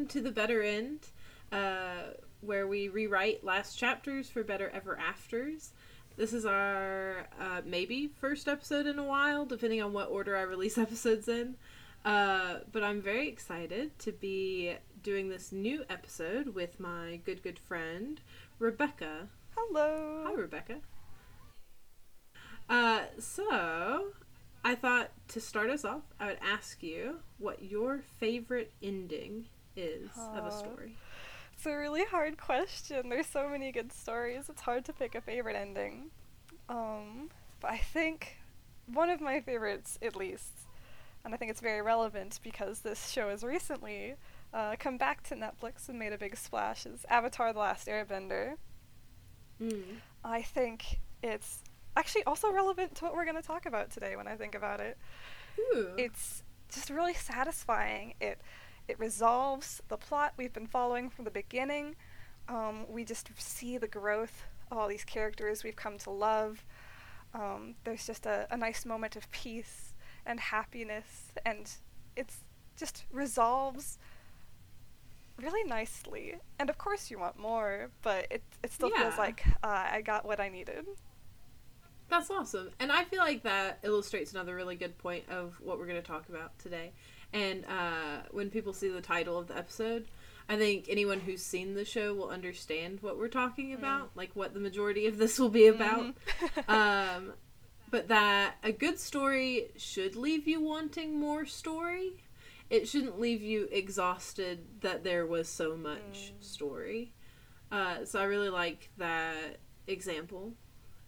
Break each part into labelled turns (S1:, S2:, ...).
S1: welcome to the Better End, uh, where we rewrite last chapters for better ever afters. This is our uh, maybe first episode in a while, depending on what order I release episodes in. Uh, but I'm very excited to be doing this new episode with my good, good friend, Rebecca.
S2: Hello.
S1: Hi, Rebecca. Uh, so, I thought to start us off, I would ask you what your favorite ending is of a story.
S2: It's a really hard question. There's so many good stories. It's hard to pick a favorite ending. Um, but I think one of my favorites, at least, and I think it's very relevant because this show has recently uh, come back to Netflix and made a big splash, is Avatar: The Last Airbender.
S1: Mm.
S2: I think it's actually also relevant to what we're going to talk about today when I think about it.
S1: Ooh.
S2: it's just really satisfying. It it resolves the plot we've been following from the beginning. Um, we just see the growth of all these characters we've come to love. Um, there's just a, a nice moment of peace and happiness, and it's just resolves really nicely. And of course, you want more, but it it still
S1: Yeah.
S2: feels like uh, I got what I needed.
S1: That's awesome. And I feel like that illustrates another really good point of what we're going to talk about today. And uh, when people see the title of the episode, I think anyone who's seen the show will understand what we're talking about, like what the majority of this will be about. um, but that a good story should leave you wanting more story. It shouldn't leave you exhausted that there was so much
S2: Mm.
S1: story. Uh, so I really like that example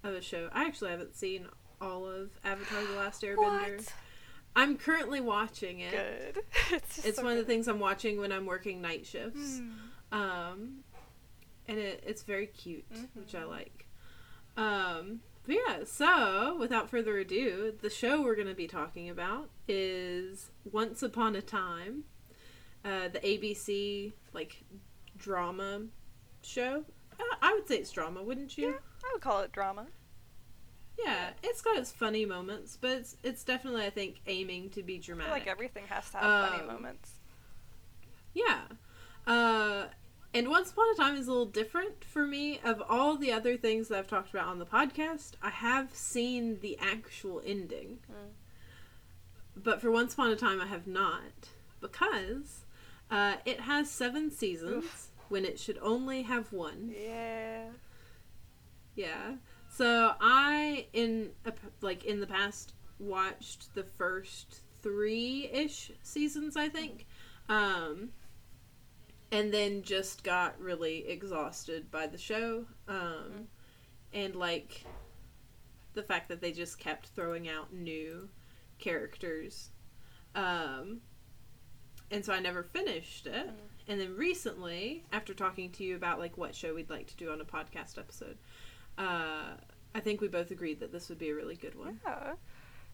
S1: of a show. I actually haven't seen all of Avatar: The Last Airbender.
S2: what?
S1: I'm currently watching it.
S2: Good. it's
S1: It's
S2: so
S1: one of the things I'm watching when I'm working night shifts.
S2: Mm.
S1: Um, and it, it's very cute, which I
S2: Mhm.
S1: like. Um, but yeah, so without further ado, the show we're going to be talking about is Once Upon a Time, uh, the ABC like drama show. I would say it's drama, wouldn't you?
S2: Yeah, I would call it drama.
S1: Yeah, it's got its funny moments, but it's it's definitely I think aiming to be
S2: I feel
S1: dramatic.
S2: like everything has to have funny
S1: Um,
S2: moments.
S1: Yeah. Uh, and Once Upon a Time is a little different for me. Of all the other things that I've talked about on the podcast, I have seen the actual ending.
S2: Mm.
S1: But for Once Upon a Time, I have not. Because uh, it has seven seasons when it should only have one.
S2: Yeah.
S1: Yeah. So I in like in the past watched the first 3ish seasons I think. Um and then just got really exhausted by the show um and like the fact that they just kept throwing out new characters. Um and so I never finished it.
S2: Mm.
S1: And then recently, after talking to you about like what show we'd like to do on a podcast episode, uh, I think we both agreed that this would be a really good one.
S2: Yeah.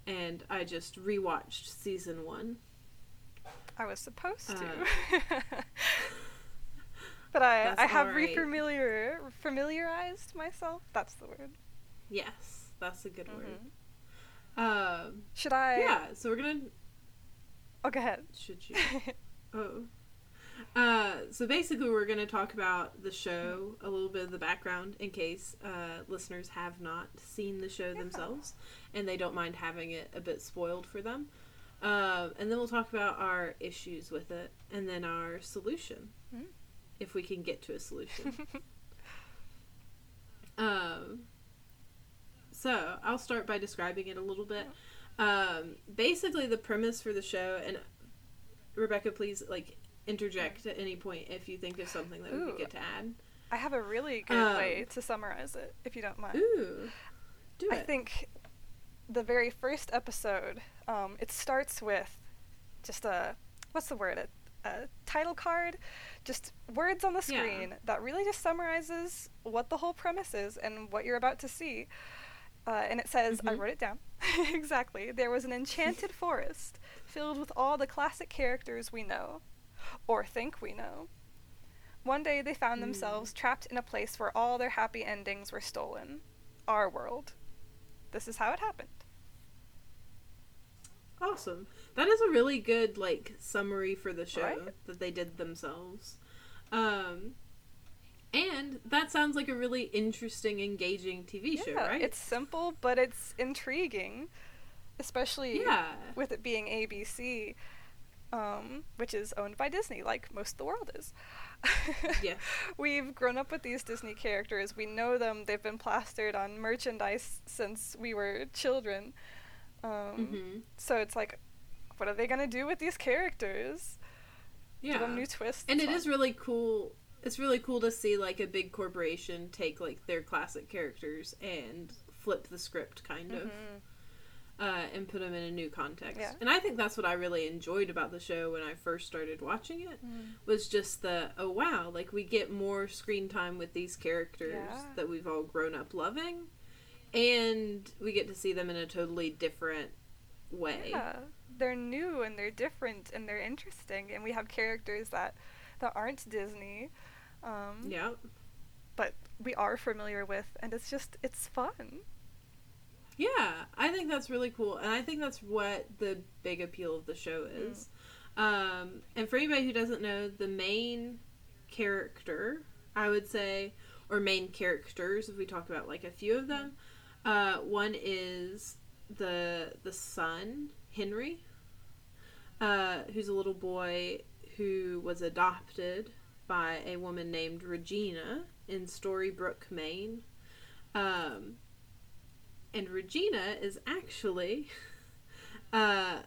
S1: And I just rewatched season one.
S2: I was supposed to.
S1: Uh,
S2: but I, I have
S1: alright.
S2: refamiliar familiarized myself. That's the word.
S1: Yes, that's a good word.
S2: Mhm.
S1: Um,
S2: Should I?
S1: yeah, so we're gonna.
S2: Oh, go ahead.
S1: Should you? Oh. Uh, so basically, we're going to talk about the show, a little bit of the background, in case uh, listeners have not seen the show
S2: Yeah.
S1: themselves and they don't mind having it a bit spoiled for them. Uh, and then we'll talk about our issues with it and then our solution,
S2: Mm.
S1: if we can get to a solution. um, so I'll start by describing it a little bit. Um, basically, the premise for the show, and Rebecca, please like interject at any point if you think of something that would
S2: Ooh.
S1: be good to add.
S2: I have a really good
S1: Um,
S2: way to summarize it, if you don't mind.
S1: Ooh, do it.
S2: I think the very first episode, um, it starts with just a what's the word? A, a title card, just words on the
S1: Yeah.
S2: screen that really just summarizes what the whole premise is and what you're about to see. Uh, and it says, I
S1: Mhm.
S2: wrote it down exactly. There was an enchanted forest filled with all the classic characters we know, or think we know. One day they found
S1: Mm.
S2: themselves trapped in a place where all their happy endings were stolen. Our world. This is how it happened.
S1: Awesome. That is a really good like summary for the show
S2: Right?
S1: that they did themselves. Um and that sounds like a really interesting, engaging TV show, right?
S2: it's simple, but it's intriguing, especially
S1: yeah.
S2: with it being ABC, um, which is owned by Disney, like most of the world is.
S1: Yeah.
S2: We've grown up with these Disney characters. We know them. They've been plastered on merchandise since we were children. Um,
S1: Mhm.
S2: So it's like, what are they gonna do with these characters?
S1: Yeah.
S2: Give them new twists.
S1: and it is really cool it's really cool to see like a big corporation take like their classic characters and flip the script kind of
S2: Mhm.
S1: Uh, and put them in a new context
S2: Yeah.
S1: and i think that's what i really enjoyed about the show when i first started watching it
S2: Mm.
S1: was just the oh wow like we get more screen time with these characters
S2: Yeah.
S1: that we've all grown up loving and we get to see them in a totally different way
S2: Yeah, they're new and they're different and they're interesting, and we have characters that that aren't Disney, um,
S1: yeah
S2: but we are familiar with, and it's just it's fun.
S1: Yeah, I think that's really cool, and I think that's what the big appeal of the show is. Um, and for anybody who doesn't know, the main character, I would say, or main characters, if we talk about like a few of them, uh, one is the the son Henry, uh, who's a little boy who was adopted by a woman named Regina in Storybrooke, Maine. Um, and Regina is actually uh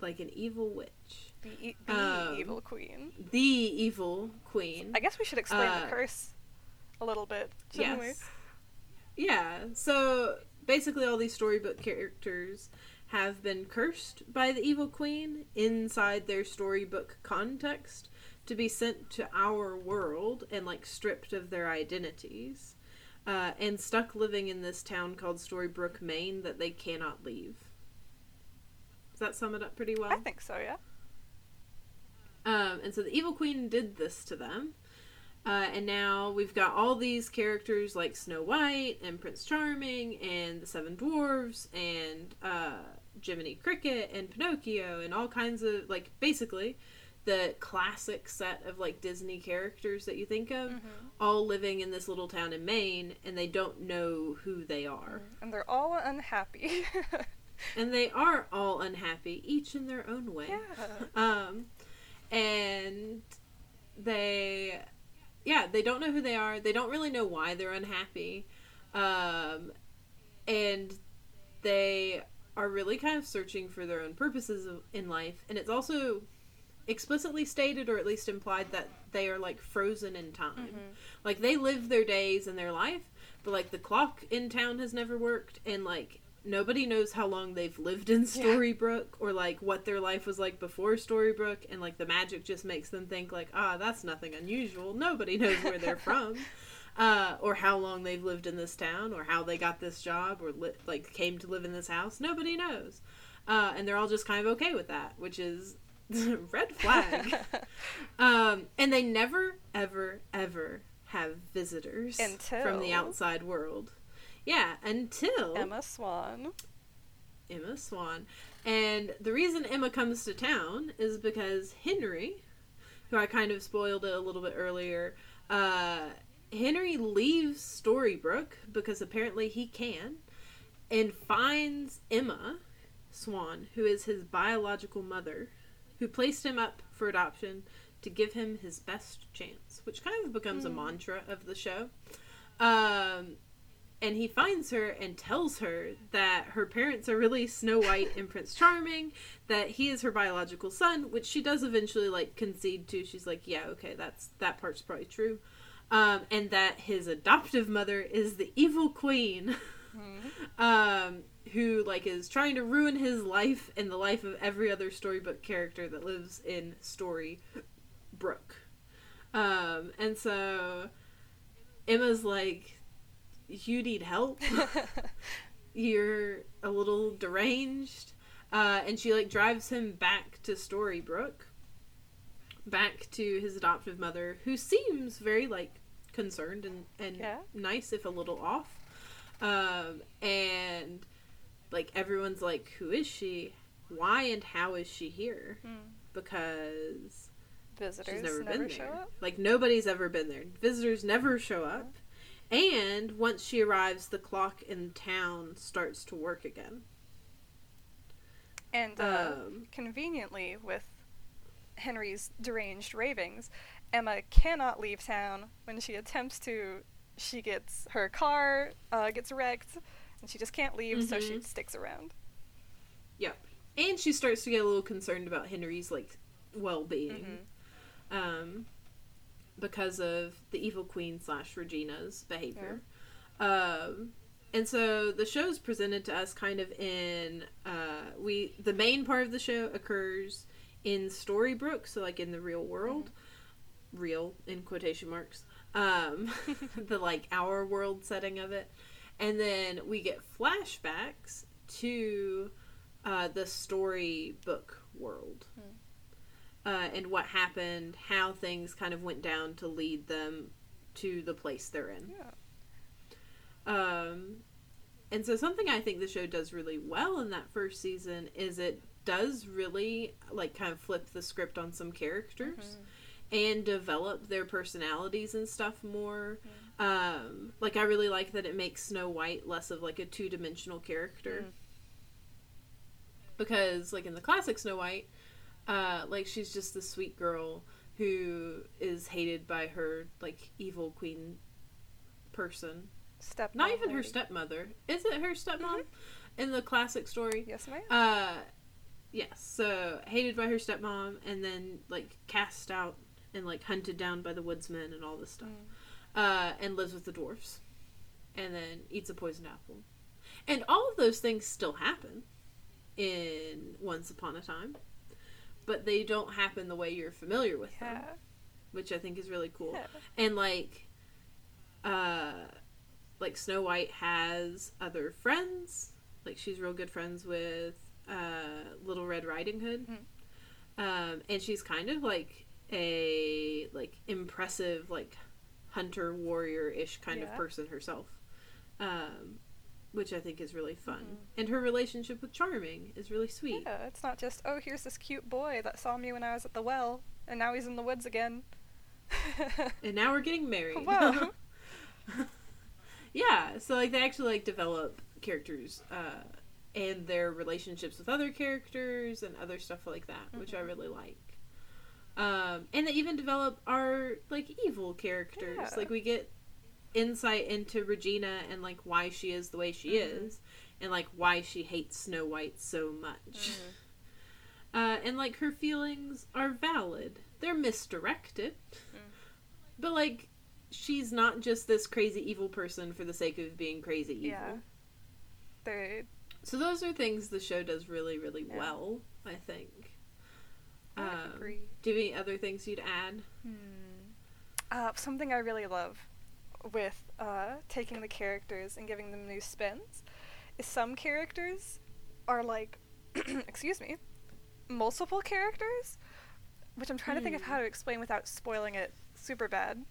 S1: like an evil witch.
S2: The, e- the
S1: Um,
S2: evil queen.
S1: The evil queen.
S2: I guess we should explain
S1: uh,
S2: the curse a little bit, shouldn't
S1: yes. Yeah. So basically all these storybook characters have been cursed by the evil queen inside their storybook context to be sent to our world and like stripped of their identities. Uh, and stuck living in this town called Storybrooke, Maine, that they cannot leave. Does that sum it up pretty well?
S2: I think so. Yeah.
S1: Um, and so the Evil Queen did this to them. Uh, and now we've got all these characters like Snow White and Prince Charming and the Seven Dwarves and uh, Jiminy Cricket and Pinocchio and all kinds of, like, basically the classic set of, like, Disney characters that you think of,
S2: Mhm.
S1: all living in this little town in Maine and they don't know who they are.
S2: And they're all unhappy.
S1: And they are all unhappy, each in their own way.
S2: yeah.
S1: Um, and they, yeah, they don't know who they are. They don't really know why they're unhappy. Um, and they are really kind of searching for their own purposes in life. And it's also explicitly stated, or at least implied, that they are like frozen in time.
S2: Mhm.
S1: Like they live their days and their life, but like the clock in town has never worked, and like nobody knows how long they've lived in
S2: Yeah.
S1: Storybrooke or like what their life was like before Storybrooke, and like the magic just makes them think like, ah, that's nothing unusual. Nobody knows where they're from. Uh, or how long they've lived in this town, or how they got this job, or li- like came to live in this house. Nobody knows, uh, and they're all just kind of okay with that, which is red flag. Um, and they never, ever, ever have visitors from the outside world. Yeah, until
S2: Emma Swan.
S1: Emma Swan. And the reason Emma comes to town is because Henry, who I kind of spoiled it a little bit earlier, uh, Henry leaves Storybrooke because apparently he can, and finds Emma Swan, who is his biological mother, who placed him up for adoption to give him his best chance, which kind of becomes a
S2: Mm.
S1: mantra of the show. Um, and he finds her and tells her that her parents are really Snow White and Prince Charming, that he is her biological son, which she does eventually like concede to. She's like, "Yeah, okay, that's that part's probably true." Um, and that his adoptive mother is the evil queen,
S2: Mhm.
S1: um, who like is trying to ruin his life and the life of every other storybook character that lives in Storybrooke. Um, and so Emma's like, "You need help." you're a little deranged uh, and she like drives him back to storybrooke back to his adoptive mother who seems very like concerned and, and
S2: Yeah.
S1: nice if a little off um, and like everyone's like who is she why and how is she here?
S2: Hmm.
S1: Because
S2: Visitors
S1: she's never,
S2: never
S1: been
S2: show
S1: there.
S2: up.
S1: Like nobody's ever been there. Visitors never show up. And once she arrives, the clock in town starts to work again.
S2: And uh,
S1: Um,
S2: conveniently, with Henry's deranged ravings, Emma cannot leave town. When she attempts to, she gets her car uh, gets wrecked, and she just can't leave, so she
S1: Mhm.
S2: sticks around.
S1: Yep. And she starts to get a little concerned about Henry's like well-being, um, because of the evil queen slash Regina's behavior. Um, and so the show's presented to us kind of in uh, we the main part of the show occurs in Storybrooke, so like in the real world, real in quotation marks. Um, the like our world setting of it, and then we get flashbacks to uh, the storybook world. Uh, and what happened, how things kind of went down to lead them to the place they're in.
S2: Yeah.
S1: Um, and so something I think the show does really well in that first season is it does really like kind of flip the script on some characters and develop their personalities and stuff more. Um, like I really like that it makes Snow White less of like a two dimensional character.
S2: Mm.
S1: Because like in the classic Snow White, uh, like she's just the sweet girl who is hated by her like evil queen person.
S2: Step.
S1: Not even her stepmother. Is it her stepmom in the classic story?
S2: Yes, ma'am.
S1: Uh, yes. So hated by her stepmom, and then like cast out and like hunted down by the woodsmen and all this stuff.
S2: Mm.
S1: Uh, and lives with the dwarfs, and then eats a poisoned apple, and all of those things still happen in Once Upon a Time, but they don't happen the way you're familiar with
S2: Yeah.
S1: them, which I think is really cool
S2: Yeah.
S1: and like uh like snow white has other friends like she's real good friends with uh little red riding hood
S2: Mhm.
S1: um and she's kind of like a like impressive like hunter warrior-ish kind of person herself um which i think is really fun
S2: Mhm.
S1: and her relationship with charming is really sweet
S2: Yeah, it's not just oh here's this cute boy that saw me when I was at the well, and now he's in the woods again.
S1: and now we're getting married
S2: Whoa.
S1: yeah so like they actually like develop characters uh and their relationships with other characters and other stuff like that which i
S2: Mhm.
S1: really like um and they even develop our like evil characters
S2: Yeah.
S1: like we get insight into regina and like why she is the way she
S2: Mhm.
S1: is and like why she hates snow white so much
S2: Mhm.
S1: uh, and like her feelings are valid. They're misdirected,
S2: Mm.
S1: but like she's not just this crazy evil person for the sake of being crazy evil.
S2: Yeah. They
S1: So those are things the show does really, really
S2: Yeah.
S1: well. I think. Um,
S2: agree.
S1: Do you have any other things you'd add?
S2: Hmm. Uh, something I really love with uh, taking the characters and giving them new spins is some characters are like, excuse me, multiple characters, which I'm trying to think of
S1: Hmm.
S2: how to explain without spoiling it super bad.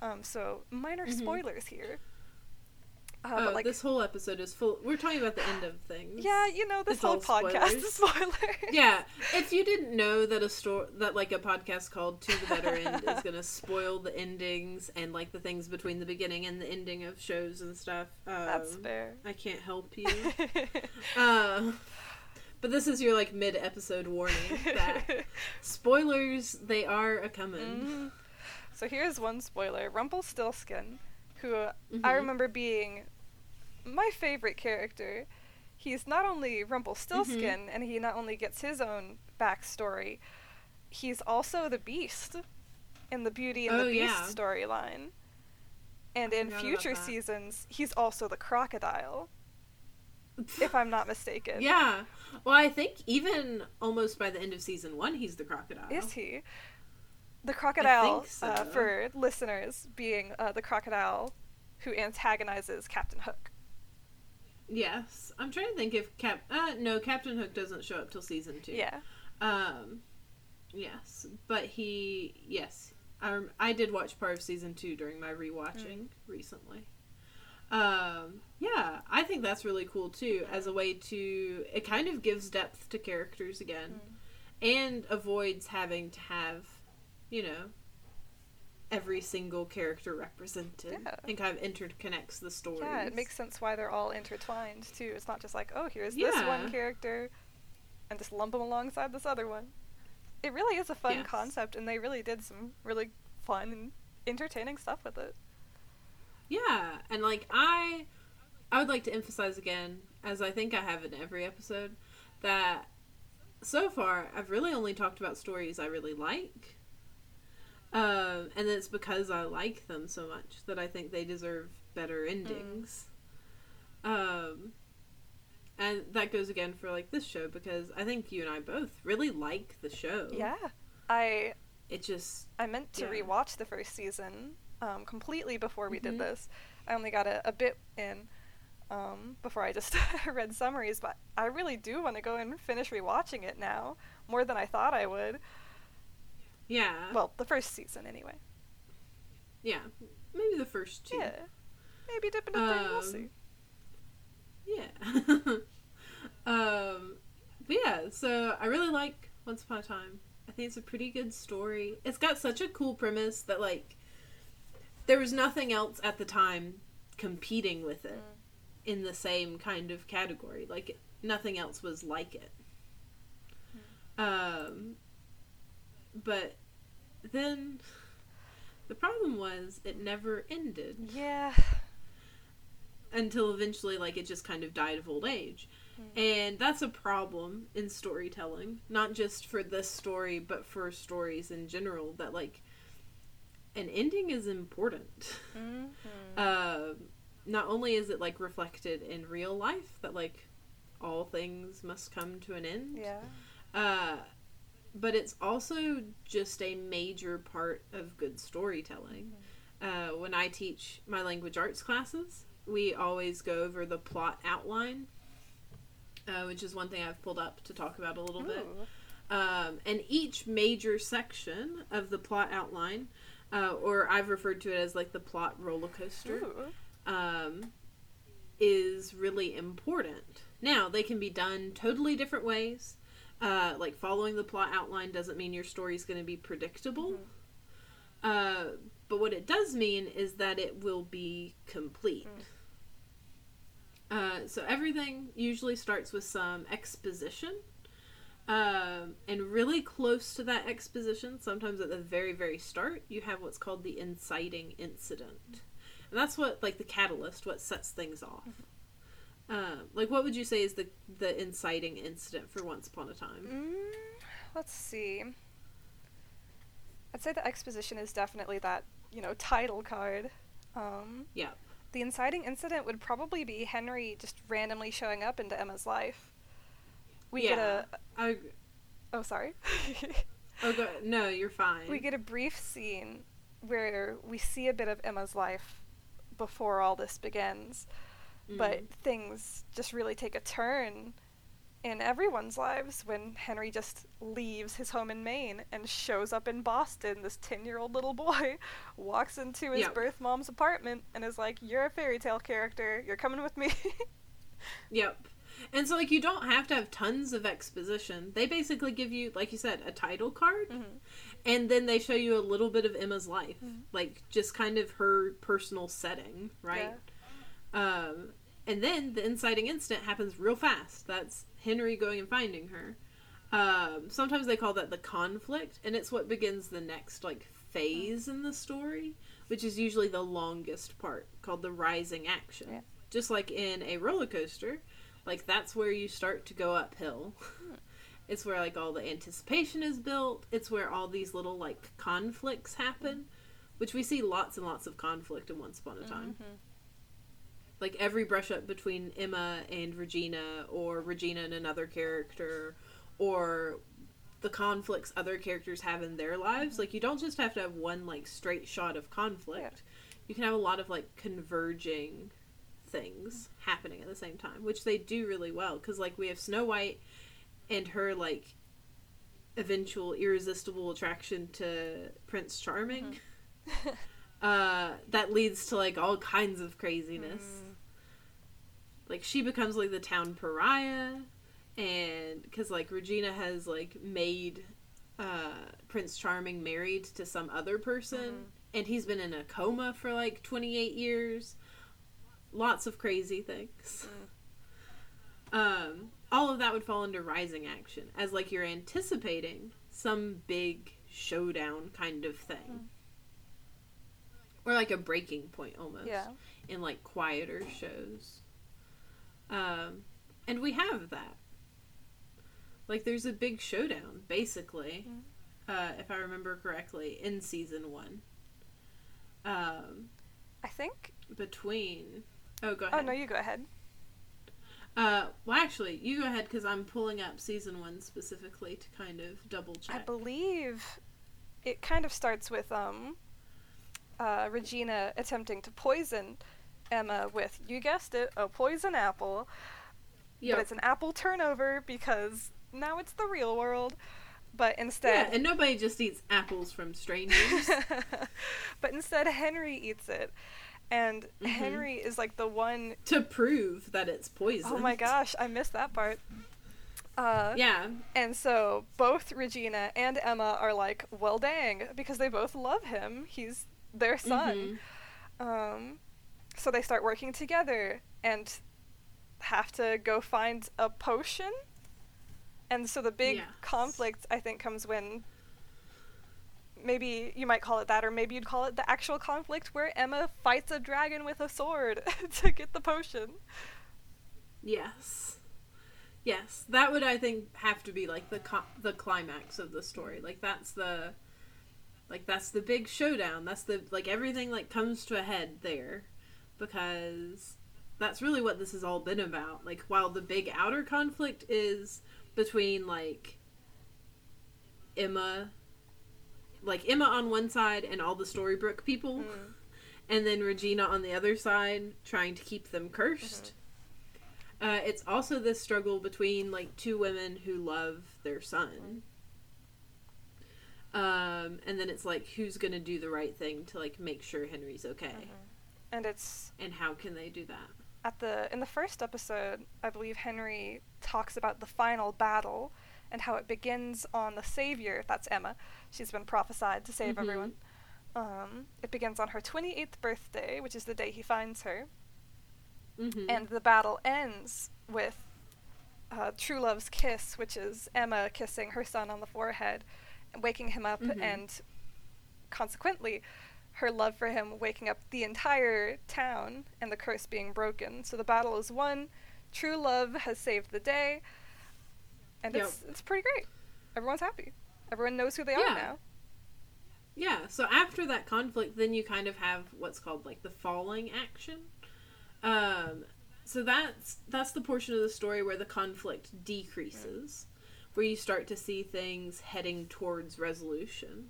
S2: Um, so minor
S1: Mhm.
S2: spoilers here. Like,
S1: this whole episode is full. We're talking about the end of things.
S2: yeah, you know, this
S1: It's
S2: whole podcast is spoilers.
S1: yeah. If you didn't know that a store that like a podcast called "To the Better End" is gonna spoil the endings and like the things between the beginning and the ending of shows and stuff, um,
S2: That's fair.
S1: I can't help you. uh, but this is your like mid-episode warning that spoilers they are a coming.
S2: Mhm. So here's one spoiler: Rumpelstiltskin, who I
S1: Mhm.
S2: remember being my favorite character. He's not only Rumpelstiltskin,
S1: Mm-hmm.
S2: and he not only gets his own backstory, he's also the Beast in the Beauty and
S1: Oh,
S2: the Beast
S1: yeah.
S2: storyline. And
S1: I
S2: in future seasons, he's also the crocodile, if I'm not mistaken.
S1: Yeah. Well, I think even almost by the end of season one, he's the crocodile.
S2: Is he? The crocodile,
S1: so.
S2: uh, for listeners, being uh, the crocodile who antagonizes Captain Hook.
S1: Yes. I'm trying to think if Cap. Uh, no, Captain Hook doesn't show up till season two.
S2: Yeah.
S1: Um. Yes, but he. Yes, I rem- I did watch part of season two during my rewatching recently. Um, yeah, I think that's really cool too, as a way to it kind of gives depth to characters again,
S2: Mm.
S1: and avoids having to have, you know, every single character represented,
S2: Yeah.
S1: and kind of interconnects the story.
S2: Yeah, it makes sense why they're all intertwined too. It's not just like, oh, here's this one character, and just lump them alongside this other one. It really is a fun
S1: Yes.
S2: concept, and they really did some really fun and entertaining stuff with it.
S1: Yeah, and like I I would like to emphasize again, as I think I have in every episode, that so far I've really only talked about stories I really like. Um, and it's because I like them so much that I think they deserve better endings. Um, and that goes again for like this show because I think you and I both really like the show.
S2: Yeah, I
S1: It just
S2: I meant to
S1: Yeah.
S2: rewatch the first season um, completely before we
S1: Mhm.
S2: did this. I only got a, a bit in um, before I just read summaries, but I really do want to go and finish rewatching it now more than I thought I would.
S1: Yeah.
S2: Well, the first season anyway.
S1: yeah. Maybe the first two.
S2: Yeah, maybe dip into thing. We'll
S1: Um,
S2: see.
S1: Yeah. um, but yeah, so I really like Once Upon a Time. I think it's a pretty good story. It's got such a cool premise that like there was nothing else at the time competing with it
S2: Mm.
S1: in the same kind of category. Like nothing else was like it. Um, but then the problem was it never ended
S2: Yeah.
S1: until eventually like it just kind of died of old age
S2: Mm.
S1: and that's a problem in storytelling not just for this story but for stories in general that like an ending is important
S2: Mhm.
S1: um not only is it like reflected in real life that like all things must come to an end
S2: Yeah.
S1: uh but it's also just a major part of good storytelling uh, when I teach my language arts classes, we always go over the plot outline, uh, which is one thing I've pulled up to talk about a little bit. Um, and each major section of the plot outline, uh, or I've referred to it as like the plot roller coaster, um, is really important. Now, they can be done totally different ways. Uh, like following the plot outline doesn't mean your story is going to be predictable. Uh, but what it does mean is that it will be complete. Uh, so everything usually starts with some exposition. Um, and really close to that exposition, sometimes at the very, very start, you have what's called the inciting incident. And that's what, like, the catalyst, what sets things off. Um, like, what would you say is the, the inciting incident for Once Upon a Time?
S2: Mm, let's see. I'd say the exposition is definitely that, you know, title card. Um,
S1: Yeah.
S2: the inciting incident would probably be Henry just randomly showing up into Emma's life. We get
S1: Yeah.
S2: a.
S1: I.
S2: Oh, sorry.
S1: Oh, go, no, you're fine.
S2: we get a brief scene where we see a bit of Emma's life before all this begins, but
S1: Mhm.
S2: things just really take a turn in everyone's lives when Henry just leaves his home in Maine and shows up in Boston. This 10 year old little boy walks into his
S1: Yep.
S2: birth mom's apartment and is like, You're a fairy tale character. You're coming with me.
S1: Yep. And so, like, you don't have to have tons of exposition. They basically give you, like you said, a title card,
S2: Mhm.
S1: and then they show you a little bit of Emma's life,
S2: Mhm.
S1: like just kind of her personal setting, right? Yeah. Um, and then the inciting incident happens real fast. That's Henry going and finding her. Um, sometimes they call that the conflict, and it's what begins the next like phase in the story, which is usually the longest part, called the rising action.
S2: Yeah.
S1: Just like in a roller coaster, like that's where you start to go uphill. it's where like all the anticipation is built. It's where all these little like conflicts happen, which we see lots and lots of conflict in Once Upon a Time
S2: Mhm.
S1: Like every brush up between Emma and Regina or Regina and another character or the conflicts other characters have in their lives. Like you don't just have to have one like straight shot of conflict. You can have a lot of like converging things happening at the same time which they do really well because like we have Snow White and her like eventual irresistible attraction to Prince Charming. Uh, that leads to like all kinds of craziness.
S2: Mm.
S1: Like she becomes like the town pariah, and because like Regina has like made uh, Prince Charming married to some other person,
S2: Mhm.
S1: and he's been in a coma for like twenty eight years. Lots of crazy things. Um, all of that would fall under rising action, as like you're anticipating some big showdown kind of thing.
S2: Mm.
S1: Or like a breaking point almost
S2: Yeah.
S1: in like quieter shows. Um, and we have that. Like there's a big showdown, basically, uh, if I remember correctly, in season one. Um,
S2: I think.
S1: between. Oh, go ahead.
S2: Oh
S1: ahead.
S2: no, you go ahead.
S1: Uh, well, actually, you go ahead because I'm pulling up season one specifically to kind of double check.
S2: I believe it kind of starts with um, uh, Regina attempting to poison Emma with, you guessed it, a poison apple.
S1: Yep.
S2: But it's an apple turnover because now it's the real world. But
S1: yeah,
S2: instead,
S1: and nobody just eats apples from strangers.
S2: but instead Henry eats it, and
S1: Mhm.
S2: Henry is like the one
S1: to prove that it's poison.
S2: oh my gosh, I missed that part. Uh,
S1: Yeah,
S2: And so both Regina and Emma are like, well, dang, because they both love him. He's their son.
S1: Mhm.
S2: Um, so they start working together and have to go find a potion. And so the big
S1: Yes.
S2: conflict, I think, comes when maybe you might call it that, or maybe you'd call it the actual conflict where Emma fights a dragon with a sword to get the potion.
S1: Yes. Yes, that would I think have to be like the co- the climax of the story. Like that's the like that's the big showdown. That's the like everything like comes to a head there because that's really what this has all been about. Like while the big outer conflict is between like Emma like Emma on one side and all the Storybrooke people
S2: Mm.
S1: and then Regina on the other side trying to keep them cursed. Uh, it's also this struggle between like two women who love their son. Um, and then it's like who's gonna do the right thing to like make sure Henry's okay,
S2: And it's
S1: and how can they do that?
S2: at the in the first episode, I believe Henry talks about the final battle and how it begins on the savior. That's Emma. She's been prophesied to save
S1: Mhm.
S2: everyone. Um, it begins on her 28th birthday, which is the day he finds her,
S1: Mm-hmm.
S2: and the battle ends with uh, true love's kiss, which is Emma kissing her son on the forehead, waking him up,
S1: Mhm.
S2: and consequently, her love for him waking up the entire town and the curse being broken. So the battle is won. True love has saved the day, and
S1: Yep.
S2: it's it's pretty great. Everyone's happy. Everyone knows who they are
S1: Yeah.
S2: now.
S1: Yeah, so after that conflict, then you kind of have what's called like the falling action. Um, so that's that's the portion of the story where the conflict decreases, where you start to see things heading towards resolution,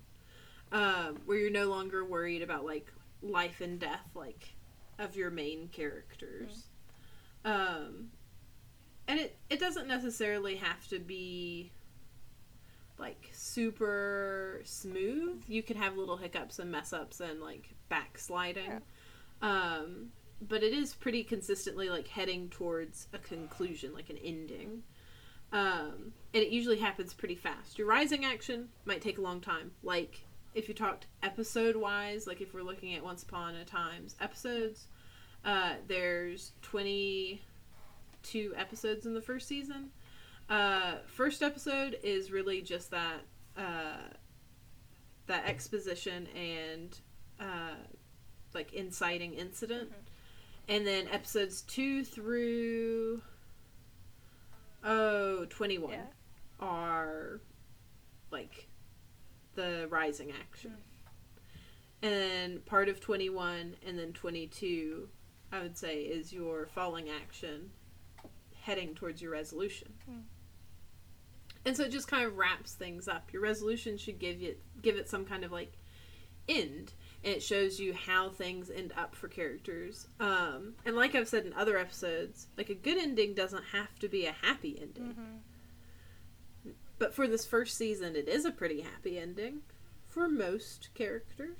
S1: um, where you're no longer worried about like life and death, like of your main characters. Um, and it it doesn't necessarily have to be like super smooth. You can have little hiccups and mess ups and like backsliding. Um, but it is pretty consistently like heading towards a conclusion, like an ending. Um, and it usually happens pretty fast. Your rising action might take a long time. Like if you talked episode wise, like if we're looking at Once Upon a Time's episodes, uh, there's 22 episodes in the first season. Uh, first episode is really just that uh, that exposition and uh, like inciting incident, and then episodes two through oh 21
S2: Yeah.
S1: are like the rising action, and part of 21 and then 22 I would say is your falling action heading towards your resolution.
S2: Mm.
S1: And so it just kind of wraps things up. Your resolution should give you give it some kind of like end. And it shows you how things end up for characters. Um, and like I've said in other episodes, like a good ending doesn't have to be a happy ending.
S2: Mm-hmm.
S1: But for this first season, it is a pretty happy ending for most characters.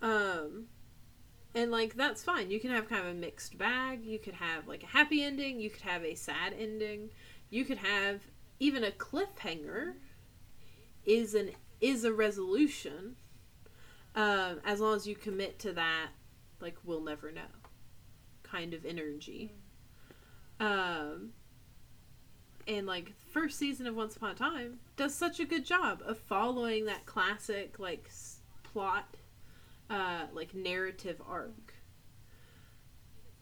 S1: Um, and like that's fine. You can have kind of a mixed bag. You could have like a happy ending. You could have a sad ending. You could have even a cliffhanger. Is an is a resolution. Um, as long as you commit to that, like we'll never know, kind of energy. Um, and like first season of Once Upon a Time does such a good job of following that classic like s- plot uh, like narrative arc.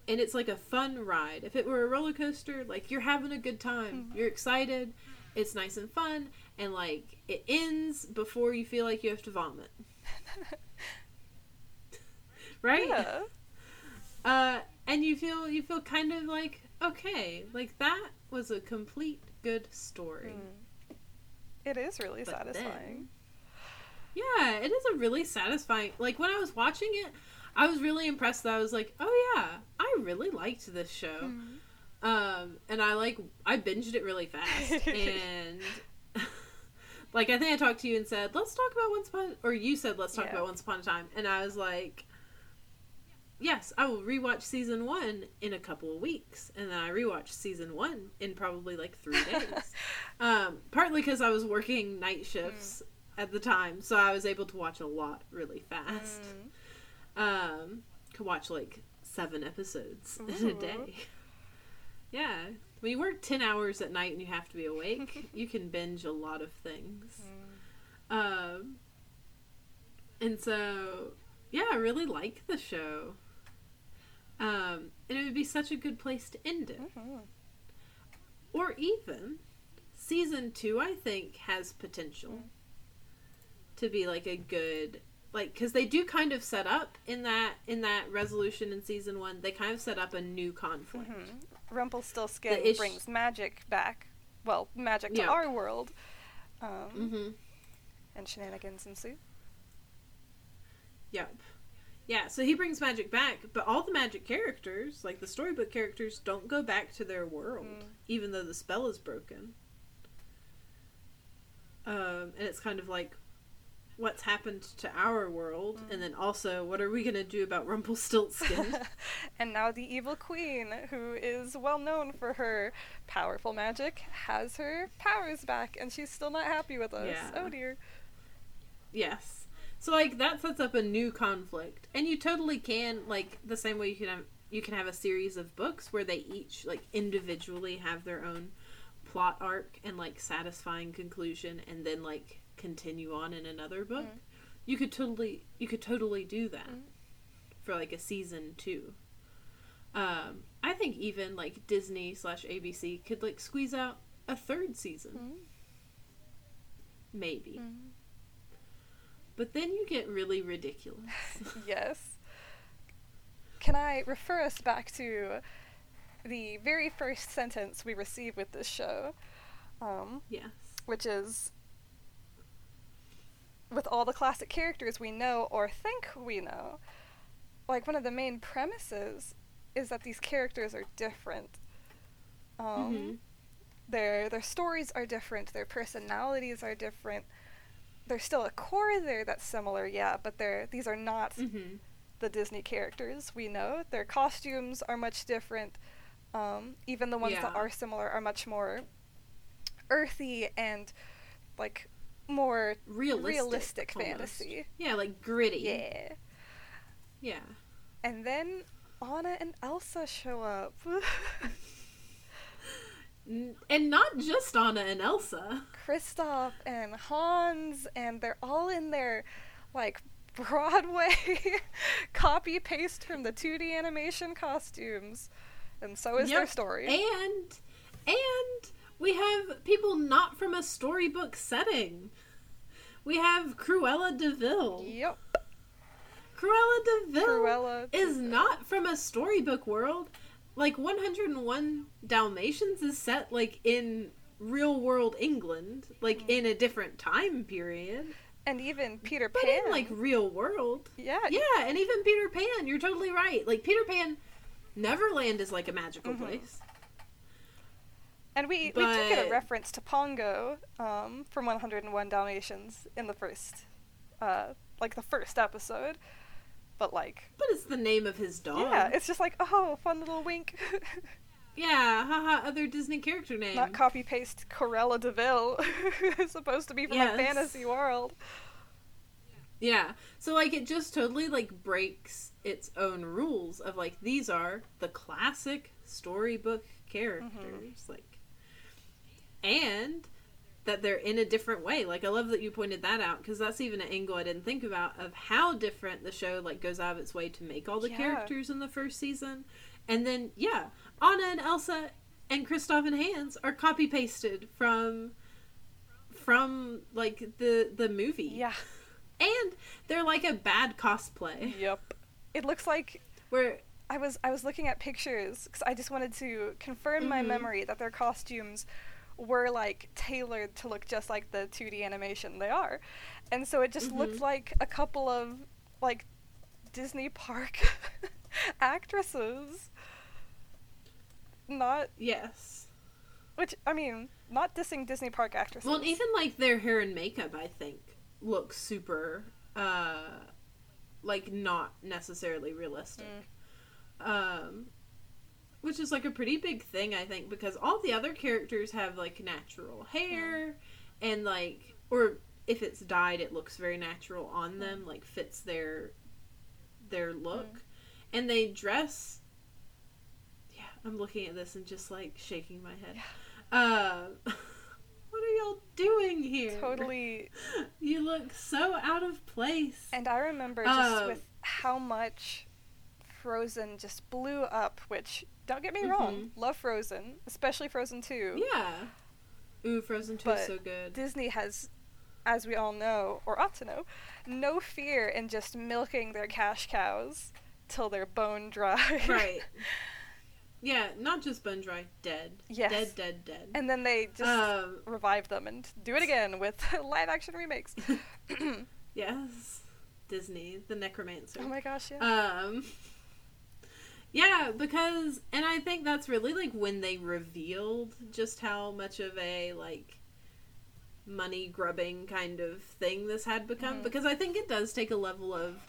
S1: And it's like a fun ride. If it were a roller coaster, like you're having a good time, you're excited, it's nice and fun, and like it ends before you feel like you have to vomit. right?
S2: Yeah.
S1: Uh, and you feel you feel kind of like okay, like that was a complete good story.
S2: Mm. It is really
S1: But
S2: satisfying.
S1: Yeah, it is a really satisfying. Like when I was watching it, I was really impressed. That I was like, oh yeah, I really liked this show.
S2: Mm.
S1: Um, and I like I binged it really fast, and like I think I talked to you and said, let's talk about Once Upon, or you said let's talk
S2: Yeah.
S1: about Once Upon a Time, and I was like, yes, I will rewatch season one in a couple of weeks, and then I rewatched season one in probably like three days. um, partly because I was working night shifts at the time, so I was able to watch a lot really fast.
S2: Mm.
S1: Um, could watch like seven episodes in a day. Yeah, when you work ten hours at night and you have to be awake, you can binge a lot of things.
S2: Mm.
S1: Um, and so, yeah, I really like the show. Um, and it would be such a good place to end it.
S2: Mhm.
S1: Or even season two, I think, has potential to be like a good like because they do kind of set up in that in that resolution in season one they kind of set up a new conflict
S2: Mhm. Rumpelstiltskin
S1: ish-
S2: brings magic back. Well, magic to
S1: Yeah.
S2: our world. Um,
S1: mm-hmm
S2: And shenanigans ensue.
S1: yep yeah so he brings magic back but all the magic characters like the storybook characters don't go back to their world
S2: Mm.
S1: even though the spell is broken um and it's kind of like what's happened to our world
S2: Mm.
S1: and then also what are we going to do about rumpelstiltskin
S2: and now the evil queen, who is well known for her powerful magic, has her powers back, and she's still not happy with us.
S1: Yeah.
S2: Oh dear.
S1: Yes. So like that sets up a new conflict, and you totally can like the same way you can have you can have a series of books where they each like individually have their own plot arc and like satisfying conclusion, and then like continue on in another book.
S2: Mm.
S1: You could totally you could totally do that
S2: Mm.
S1: for like a season two. Um, I think even like Disney slash ABC could like squeeze out a third season,
S2: Mm.
S1: maybe. But then you get really ridiculous.
S2: yes. Can I refer us back to the very first sentence we received with this show, um,
S1: yes.
S2: which is with all the classic characters we know or think we know, like one of the main premises is that these characters are different. Um,
S1: Mhm.
S2: their their stories are different, their personalities are different. There's still a core there that's similar, yeah, but they're these are not
S1: Mm-hmm.
S2: the Disney characters we know. Their costumes are much different. Um, even the ones that are similar are much more earthy and like more
S1: Realistic.
S2: realistic fantasy.
S1: Yeah, like gritty.
S2: Yeah.
S1: Yeah.
S2: And then Anna and Elsa show up.
S1: And not just Anna and Elsa.
S2: Kristoff and Hans, and they're all in their like Broadway copy paste from the 2D animation costumes. And so is their story.
S1: And and we have people not from a storybook setting. We have Cruella de Vil.
S2: Yep.
S1: Cruella de Vil
S2: Cruella
S1: is
S2: de Vil.
S1: not from a storybook world. Like 101 Dalmatians is set like in real world England, like
S2: Mm.
S1: in a different time period.
S2: And even Peter
S1: But
S2: Pan.
S1: in like real world.
S2: yeah,
S1: Yeah, and even Peter Pan, you're totally right. Like Peter Pan, Neverland is like a magical
S2: Mhm.
S1: place.
S2: And we, we do get a reference to Pongo um, from 101 Dalmatians in the first, uh, like the first episode. But like
S1: But it's the name of his dog.
S2: yeah, it's just like oh, fun little wink.
S1: yeah, haha, other Disney character name.
S2: Not copy paste Cruella de Vil, who's supposed to be from
S1: Yes.
S2: a fantasy world.
S1: Yeah. So like it just totally like breaks its own rules of like these are the classic storybook mm-hmm. characters like and that they're in a different way. Like I love that you pointed that out because that's even an angle I didn't think about of how different the show like goes out of its way to make all the
S2: Yeah.
S1: characters in the first season. And then yeah, Anna and Elsa and Kristoff and Hans are copy pasted from from like the the movie.
S2: Yeah.
S1: And they're like a bad cosplay.
S2: Yep. It looks like
S1: Where
S2: I was I was looking at pictures because I just wanted to confirm my
S1: Mhm.
S2: memory that their costumes were like tailored to look just like the 2D animation they are, and so it just looked
S1: Mhm.
S2: like a couple of like Disney park actresses. Not
S1: yes.
S2: which I mean, not dissing Disney park actresses.
S1: Well, even like their hair and makeup, I think, looks super, uh, like not necessarily realistic. Um, which is like a pretty big thing, I think, because all the other characters have like natural hair, and like, or if it's dyed, it looks very natural on them, like fits their their look, and they dress. Yeah, I'm looking at this and just like shaking my head. Uh, what are y'all doing here?
S2: totally
S1: You look so out of place.
S2: And I remember just
S1: Um,
S2: with how much Frozen just blew up, which, don't get me wrong, love Frozen, especially Frozen 2.
S1: yeah. Ooh, Frozen 2
S2: But
S1: is so good.
S2: Disney has, as we all know, or ought to know, no fear in just milking their cash cows till they're bone dry.
S1: right. Yeah, not just bone dry, dead.
S2: Yes.
S1: Dead, dead, dead.
S2: and then they just
S1: um,
S2: revive them and do it again with live action remakes.
S1: yes. Disney, the necromancer.
S2: oh my gosh, yeah.
S1: Um Yeah, because and I think that's really like when they revealed just how much of a like money grubbing kind of thing this had become
S2: Mhm.
S1: because I think it does take a level of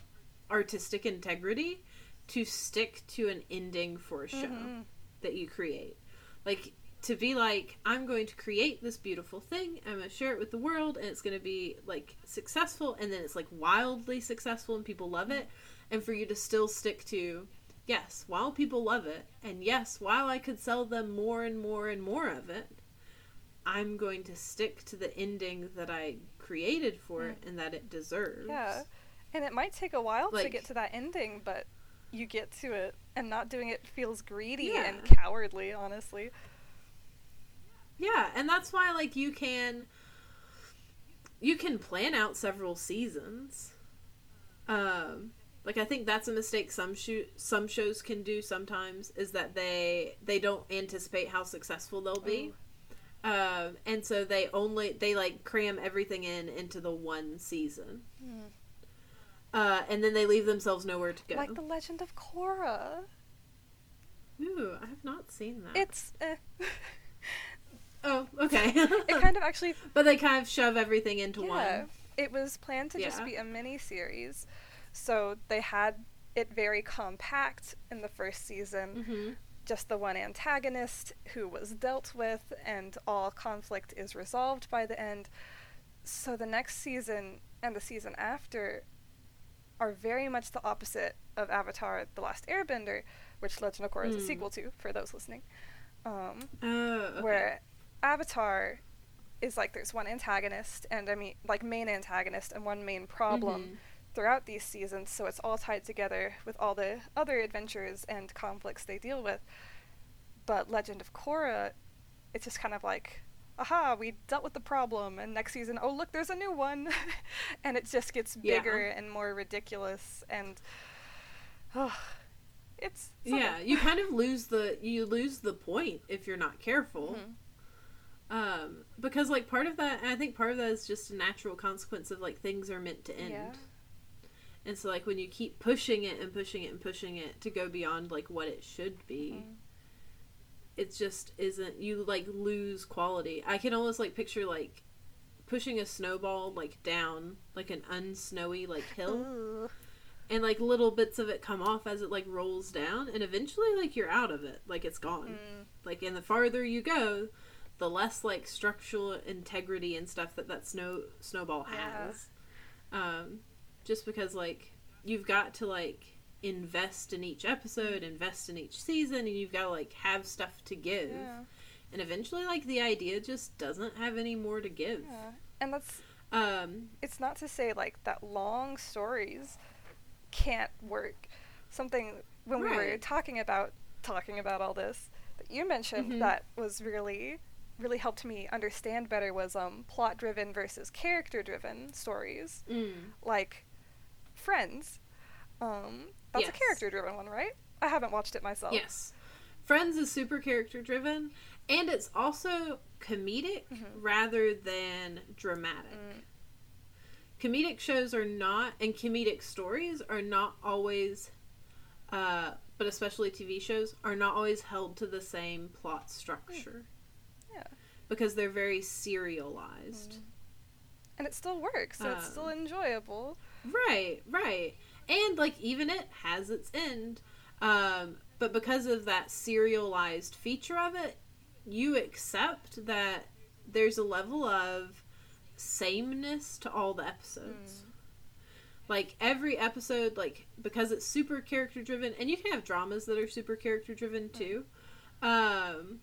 S1: artistic integrity to stick to an ending for a show
S2: Mhm.
S1: that you create. Like to be like, I'm going to create this beautiful thing, I'm gonna share it with the world, and it's gonna be like successful, and then it's like wildly successful and people love it. And for you to still stick to, yes, while people love it, and yes, while I could sell them more and more and more of it, I'm going to stick to the ending that I created for it and that it deserves.
S2: Yeah. And it might take a while to get to that ending, but you get to it, and not doing it feels greedy and cowardly, honestly.
S1: Yeah, and that's why like you can you can plan out several seasons. Um like I think that's a mistake some shoot some shows can do sometimes is that they they don't anticipate how successful they'll be. Um and so they only they like cram everything in into the one season.
S2: Mm.
S1: Uh and then they leave themselves nowhere to go.
S2: Like the Legend of Korra.
S1: Ooh, I have not seen that.
S2: It's eh.
S1: oh, okay.
S2: it kind of actually
S1: but they kind of shove everything into
S2: yeah.
S1: one.
S2: It was planned to just be a mini series, so they had it very compact in the first season.
S1: Mhm.
S2: Just the one antagonist who was dealt with, and all conflict is resolved by the end. So the next season and the season after are very much the opposite of Avatar: The Last Airbender, which Legend of Korra is a
S1: Mm.
S2: sequel to, for those listening. Um,
S1: Oh, okay.
S2: where Avatar is like there's one antagonist and I mean like main antagonist and one main problem
S1: Mhm.
S2: Throughout these seasons, so it's all tied together with all the other adventures and conflicts they deal with. But Legend of Korra, it's just kind of like, aha, we dealt with the problem, and next season, oh look, there's a new one, and it just gets
S1: Yeah.
S2: bigger and more ridiculous, and oh, it's something.
S1: Yeah, you kind of lose the you lose the point if you're not careful.
S2: Mhm.
S1: Um, because like part of that, I think part of that is just a natural consequence of like things are meant to end.
S2: Yeah.
S1: And so like when you keep pushing it and pushing it and pushing it to go beyond like what it should be,
S2: Mhm.
S1: it just isn't you like lose quality. I can almost like picture like pushing a snowball like down like an unsnowy like hill
S2: Ooh.
S1: and like little bits of it come off as it like rolls down and eventually like you're out of it like it's gone
S2: Mm.
S1: like and the farther you go the less like structural integrity and stuff that that snow snowball
S2: Yeah.
S1: has um just because like you've got to like invest in each episode invest in each season and you've got to like have stuff to give
S2: Yeah.
S1: and eventually like the idea just doesn't have any more to give
S2: Yeah. And that's
S1: um
S2: it's not to say like that long stories can't work. Something when we were talking about talking about all this that you mentioned
S1: Mhm.
S2: that was really really helped me understand better was um plot driven versus character driven stories
S1: mm,
S2: like Friends. Um that's a character driven one, right? I haven't watched it myself.
S1: Yes. Friends is super character driven and it's also comedic
S2: Mhm.
S1: rather than dramatic.
S2: Mm.
S1: Comedic shows are not and comedic stories are not always uh but especially TV shows are not always held to the same plot structure.
S2: Yeah.
S1: Because they're very serialized.
S2: And it still works, so it's still
S1: Um,
S2: enjoyable.
S1: Right, right. And like even it has its end. Um, but because of that serialized feature of it, you accept that there's a level of sameness to all the episodes. Like every episode, like because it's super character driven, and you can have dramas that are super character driven too. Um,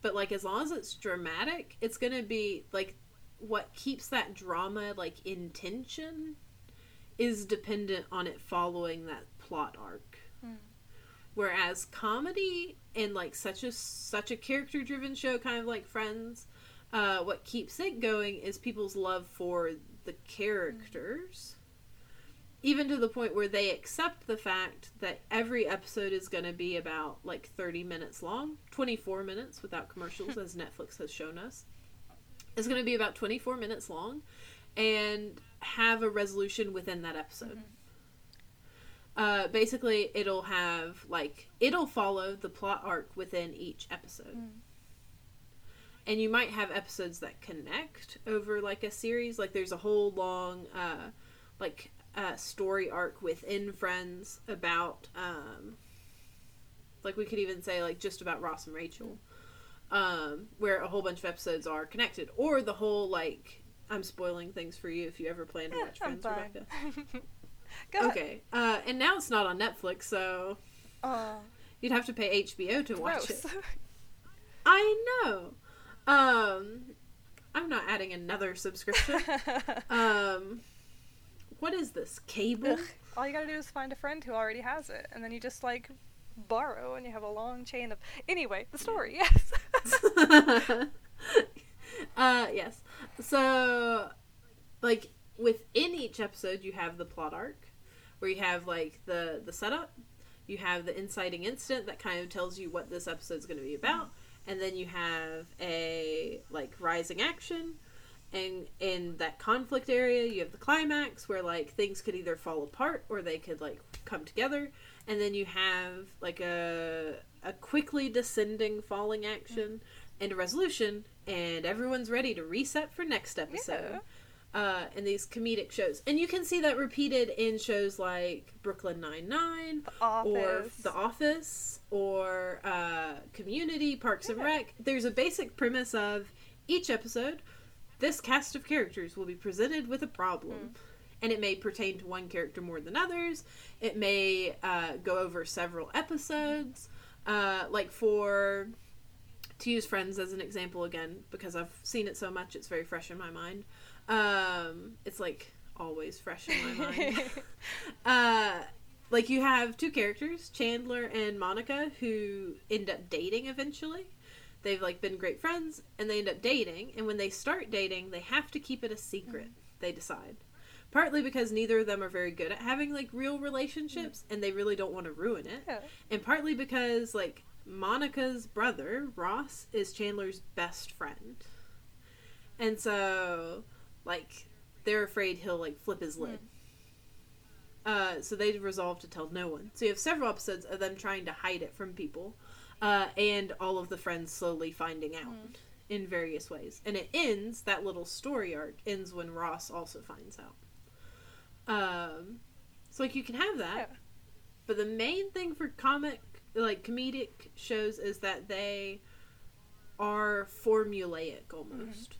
S1: but like as long as it's dramatic, it's gonna be like what keeps that drama like in tension is dependent on it following that plot arc.
S2: Mm.
S1: Whereas comedy and like such a such a character driven show, kind of like Friends, uh, what keeps it going is people's love for the characters. Even to the point where they accept the fact that every episode is going to be about like 30 minutes long, 24 minutes without commercials, as Netflix has shown us. Is going to be about 24 minutes long and have a resolution within that episode. Uh, basically, it'll have like it'll follow the plot arc within each episode,
S2: Mm.
S1: and you might have episodes that connect over like a series. Like there's a whole long uh, like uh, story arc within Friends about um, like we could even say like just about Ross and Rachel, um, where a whole bunch of episodes are connected, or the whole like I'm spoiling things for you if you ever plan to
S2: Yeah,
S1: watch Friends. Rebecca.
S2: Go ahead.
S1: Okay, uh, and now it's not on Netflix, so
S2: Aw,
S1: you'd have to pay HBO to watch
S2: gross.
S1: it. I know. Um, I'm not adding another subscription. um, what is this cable?
S2: Ugh. All you gotta do is find a friend who already has it, and then you just like borrow, and you have a long chain of. Anyway, the story. Yes.
S1: uh, yes. So, like within each episode, you have the plot arc, where you have like the the setup, you have the inciting incident that kind of tells you what this episode's going to be about, and then you have a like rising action. And in that conflict area, you have the climax where like things could either fall apart or they could like come together, and then you have like a a quickly descending falling action and a resolution, and everyone's ready to reset for next episode. Uh, in these comedic shows, and you can see that repeated in shows like Brooklyn Nine Nine, or The Office, or uh, Community, Parks and Rec. There's a basic premise of each episode. This cast of characters will be presented with a problem,
S2: Mm.
S1: and it may pertain to one character more than others. It may uh, go over several episodes. Uh, like for to use Friends as an example again, because I've seen it so much, it's very fresh in my mind. Um, it's like always fresh in my mind. uh, like you have two characters, Chandler and Monica, who end up dating eventually. They've like been great friends, and they end up dating. And when they start dating, they have to keep it a secret. They decide, partly because neither of them are very good at having like real relationships, and they really don't want to ruin it
S2: Yeah.
S1: and partly because like Monica's brother Ross is Chandler's best friend, and so like they're afraid he'll like flip his lid. Uh, so they resolve to tell no one. So you have several episodes of them trying to hide it from people, uh, and all of the friends slowly finding out in various ways. And it ends that little story arc ends when Ross also finds out. Um, So like you can have that.
S2: Yeah.
S1: But the main thing for comic like comedic shows is that they are formulaic almost.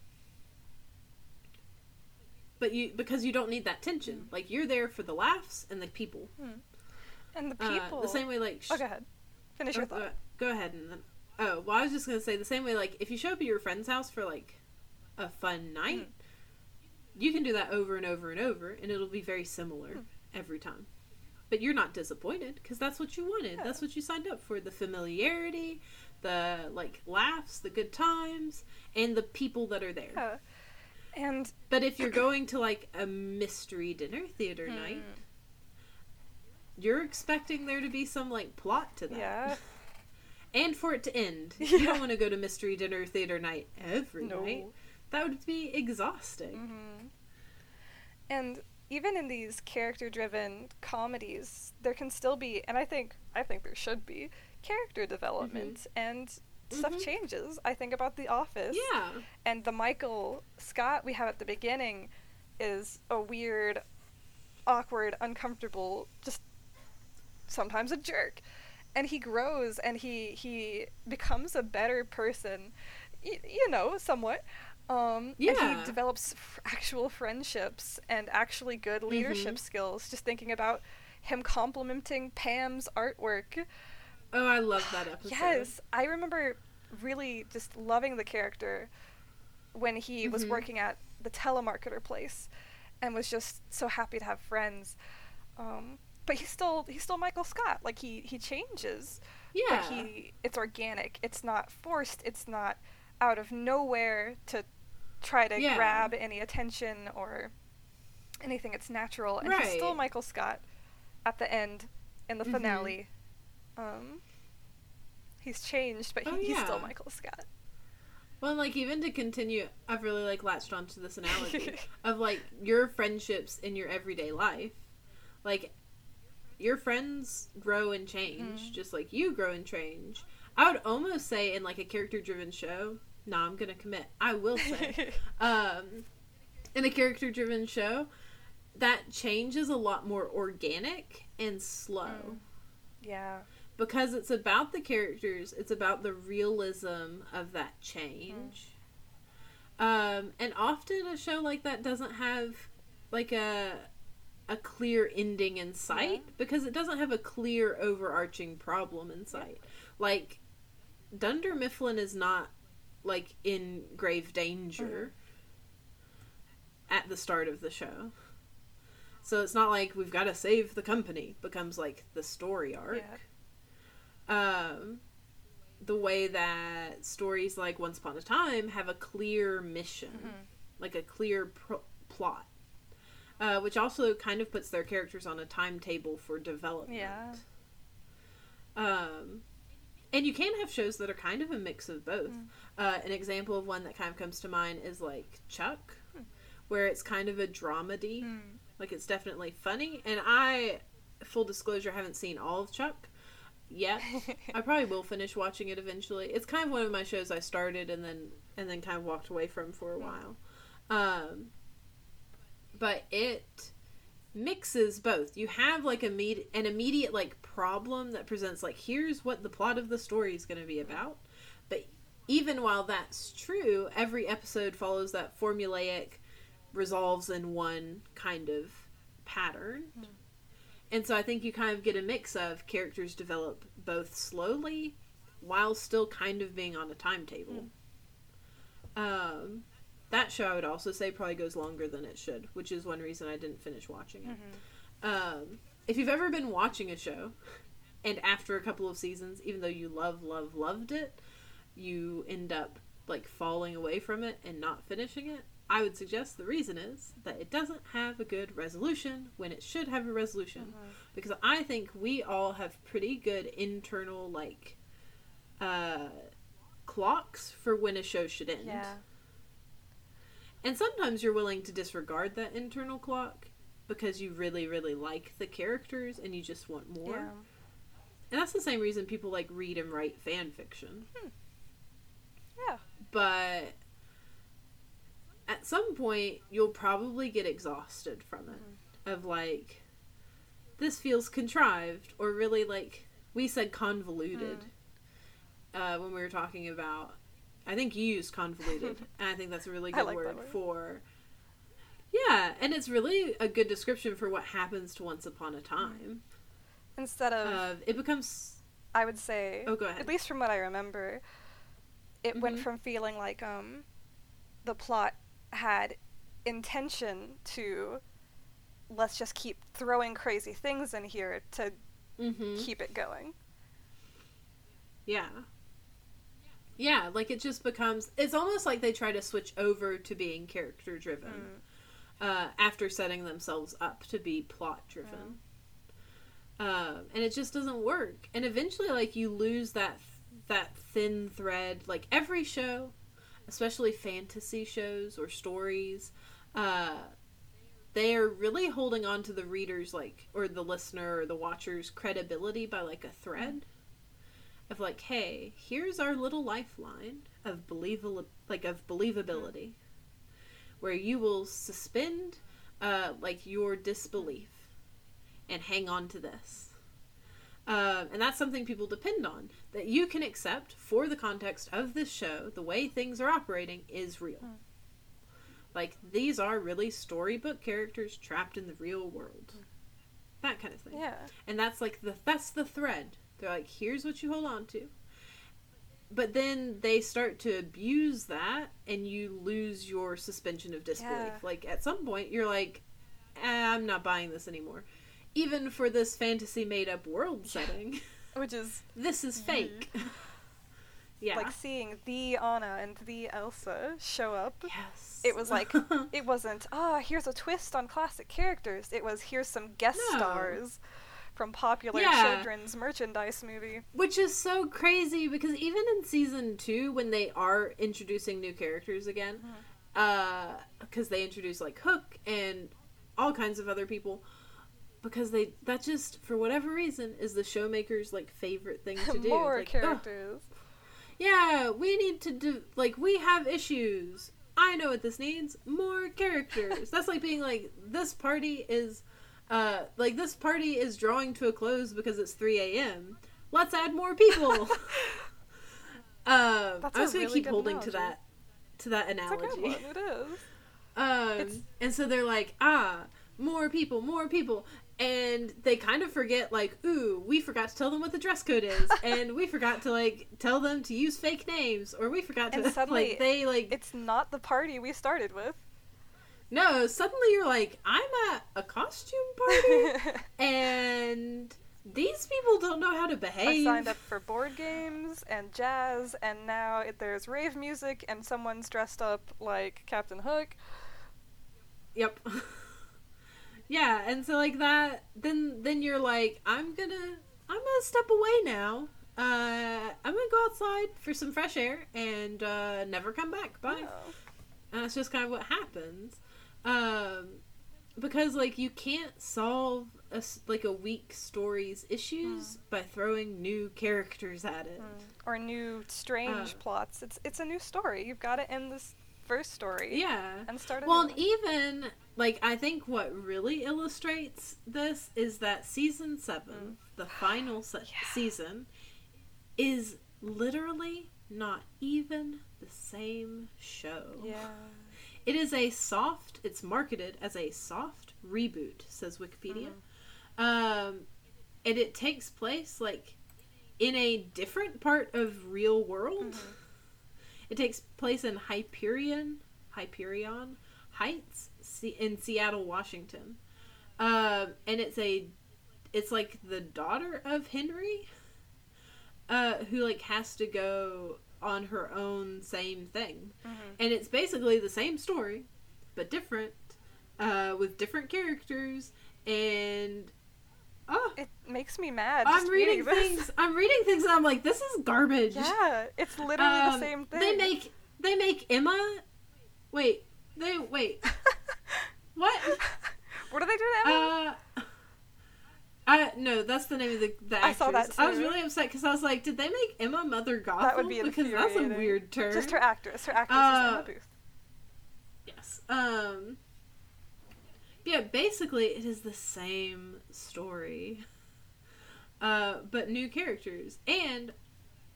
S1: But you because you don't need that tension. Like you're there for the laughs and the people.
S2: And the
S1: Uh,
S2: people.
S1: the same way like sh-
S2: Oh, go ahead. Finish your
S1: Oh,
S2: thought.
S1: uh, go ahead and then. Oh, well, I was just gonna say the same way. Like, if you show up at your friend's house for like a fun night,
S2: Mm.
S1: You can do that over and over and over, and it'll be very similar
S2: Mm.
S1: every time. But you're not disappointed because that's what you wanted.
S2: Yeah.
S1: That's what you signed up for: the familiarity, the like laughs, the good times, and the people that are there.
S2: Yeah. And
S1: But if you're going to like a mystery dinner theater
S2: Hmm.
S1: night, you're expecting there to be some like plot to that
S2: yeah,
S1: and for it to end. You don't want to go to mystery dinner theater night every
S2: no.
S1: night. That would be exhausting.
S2: hmm And even in these character-driven comedies, there can still be, and I think I think there should be character development and stuff
S1: Mhm.
S2: changes. I think about The Office.
S1: Yeah.
S2: And the Michael Scott we have at the beginning is a weird, awkward, uncomfortable, just sometimes a jerk. And he grows and he he becomes a better person, y- you know, somewhat. Um, And
S1: Yeah.
S2: he develops f- actual friendships and actually good leadership
S1: Mhm.
S2: skills. Just thinking about him complimenting Pam's artwork.
S1: Oh, I love that episode.
S2: Yes, I remember really just loving the character when he was
S1: Mhm.
S2: working at the telemarketer place and was just so happy to have friends. Um, but he's still he's still Michael Scott. Like he he changes,
S1: Yeah.
S2: but he it's organic. It's not forced. It's not out of nowhere to try to
S1: Yeah.
S2: grab any attention or anything. It's natural, and he's still Michael Scott at the end in the
S1: Mhm.
S2: finale. Um, he's changed, but he,
S1: Oh,
S2: he's still. Michael Scott.
S1: Well, like even to continue, I've really like latched onto this analogy of like your friendships in your everyday life. Like your friends grow and change,
S2: Mhm.
S1: just like you grow and change. I would almost say in like a character-driven show. No, I'm gonna commit. I will say. um, in a character driven show, that change is a lot more organic and slow.
S2: Mm. yeah.
S1: Because it's about the characters, it's about the realism of that change. Um, and often a show like that doesn't have like a a clear ending in sight
S2: Yeah.
S1: because it doesn't have a clear overarching problem in sight. Like Dunder Mifflin is not like in grave danger at the start of the show. So it's not like we've got to save the company becomes like the story arc. Um the way that stories like Once Upon a Time have a clear mission,
S2: Mhm.
S1: like a clear pro- plot. Uh, which also kind of puts their characters on a timetable for development.
S2: Yeah.
S1: Um, and you can have shows that are kind of a mix of both.
S2: Mm.
S1: Uh, an example of one that kind of comes to mind is like Chuck,
S2: Hmm.
S1: where it's kind of a dramedy.
S2: Mm.
S1: Like it's definitely funny. And I, full disclosure, haven't seen all of Chuck yet. I probably will finish watching it eventually. It's kind of one of my shows I started and then and then kind of walked away from for a
S2: Hmm.
S1: while. Um, but it mixes both. You have like a med- an immediate like problem that presents like here's what the plot of the story is going to be about. But even while that's true, every episode follows that formulaic resolves in one kind of pattern.
S2: Hmm.
S1: And so I think you kind of get a mix of characters develop both slowly while still kind of being on a timetable. Um, that show I would also say probably goes longer than it should, which is one reason I didn't finish watching it.
S2: Mhm.
S1: Um, if you've ever been watching a show and after a couple of seasons, even though you love, love, loved it, you end up like falling away from it and not finishing it, I would suggest the reason is that it doesn't have a good resolution when it should have a resolution.
S2: Mhm.
S1: Because I think we all have pretty good internal like uh clocks for when a show should end.
S2: Yeah.
S1: And sometimes you're willing to disregard that internal clock because you really, really like the characters and you just want more.
S2: Yeah.
S1: And that's the same reason people like read and write fan fiction.
S2: Yeah.
S1: But at some point, you'll probably get exhausted from it.
S2: Mm-hmm.
S1: Of like, this feels contrived or really like we said convoluted uh, when we were talking about. I think you used convoluted, and I think that's a really good
S2: like
S1: word
S2: word.
S1: for. Yeah, and it's really a good description for what happens to Once Upon a Time.
S2: Instead of,
S1: Uh, it becomes.
S2: I would say,
S1: Oh, go ahead.
S2: at least from what I remember, it went
S1: Mhm.
S2: from feeling like um, the plot had intention to let's just keep throwing crazy things in here to
S1: hmm
S2: keep it going.
S1: Yeah. Yeah, like it just becomes. It's almost like they try to switch over to being character driven uh, after setting themselves up to be plot driven. Um, and it just doesn't work. And eventually, like you lose that that thin thread. Like every show, especially fantasy shows or stories, uh, they are really holding on to the reader's like or the listener or the watcher's credibility by like a thread of like, hey, here's our little lifeline of believable like of believability, where you will suspend uh, like your disbelief and hang on to this. Um, and that's something people depend on that you can accept for the context of this show. The way things are operating is real.
S2: Hmm.
S1: Like these are really storybook characters trapped in the real world. That kind of thing
S2: Yeah.
S1: and that's like the that's the thread they're like here's what you hold on to. But then they start to abuse that and you lose your suspension of disbelief.
S2: Yeah.
S1: like at some point you're like eh, i'm not buying this anymore. Even for this fantasy made up world setting.
S2: Which is
S1: this is fake. Yeah.
S2: Like seeing the Anna and the Elsa show up.
S1: yes.
S2: It was like it wasn't ah here's a twist on classic characters. It was here's some guest
S1: No.
S2: stars from popular
S1: Yeah.
S2: children's merchandise movie.
S1: Which is so crazy because even in season two, when they are introducing new characters again, mm-hmm. uh, because they introduce like Hook and all kinds of other people, because they that just for whatever reason is the showmakers like favorite thing to do.
S2: More
S1: Like, "Ugh,
S2: characters.
S1: yeah, we need to do like we have issues. I know what this needs. More characters. That's like being like this party is uh like this party is drawing to a close because it's 3 a.m. Let's add more people. um I was gonna
S2: really
S1: keep holding to that to that analogy.
S2: It is.
S1: Um, and so they're like, ah, more people, more people. And they kind of forget, like, ooh, we forgot to tell them what the dress code is, and we forgot to like tell them to use fake names, or we forgot to
S2: And suddenly
S1: like they like
S2: It's not the party we started with.
S1: No. Suddenly you're like, I'm at a costume party, and these people don't know how to behave.
S2: I signed up for board games and jazz, and now it, there's rave music, and someone's dressed up like Captain Hook.
S1: Yep. yeah, and so like that then then you're like, I'm gonna I'm gonna step away now. Uh I'm gonna go outside for some fresh air and uh never come back. Bye.
S2: Oh.
S1: And that's just kind of what happens. Um because like you can't solve a, like a weak story's issues by throwing new characters at it.
S2: Mm. Or new strange
S1: Uh.
S2: plots. It's it's a new story. You've got to end this first story
S1: Yeah.
S2: and start a
S1: Well, and even like I think what really illustrates this is that season seven,
S2: Mm.
S1: the final se-
S2: Yeah.
S1: season, is literally not even the same show.
S2: Yeah.
S1: It is a soft. It's marketed as a soft reboot, says Wikipedia.
S2: Mm-hmm.
S1: Um, and it takes place like in a different part of real world.
S2: Mhm.
S1: It takes place in Hyperion, Hyperion Heights in Seattle, Washington. Um, and it's a, it's like the daughter of Henry, uh, who like has to go on her own same thing,
S2: Mhm.
S1: and it's basically the same story, but different, uh, with different characters and. Oh,
S2: It makes me mad.
S1: I'm
S2: just
S1: reading things. I'm reading things, and I'm like, this is garbage.
S2: Yeah, it's literally the
S1: Um,
S2: same thing.
S1: They make they make Emma. Wait, they wait. What?
S2: what do they do to Emma?
S1: Uh, I no, that's the name of the the
S2: I
S1: actress.
S2: saw that
S1: I was really upset because I was like, did they make Emma Mother Gothel?
S2: That would be
S1: because that's a weird term.
S2: Just her actress. Her actress is
S1: Uh,
S2: Emma Booth.
S1: Yes. Um. yeah, basically it is the same story, uh, but new characters. And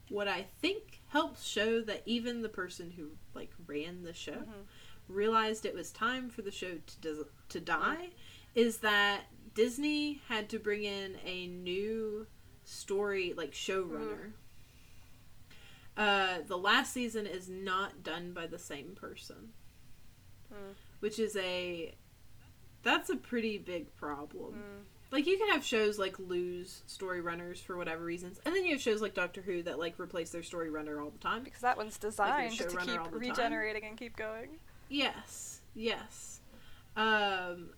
S1: what I think helps show that even the person who like ran the show
S2: Mhm.
S1: realized it was time for the show to to die is that Disney had to bring in a new story like showrunner. Uh, the last season is not done by the same person,
S2: Mm.
S1: which is a that's a pretty big problem.
S2: Mm.
S1: Like you can have shows like lose story runners for whatever reasons, and then you have shows like Doctor Who that like replace their story runner all the time.
S2: Because that one's designed to keep
S1: the time.
S2: regenerating and keep going.
S1: Yes, yes. Um,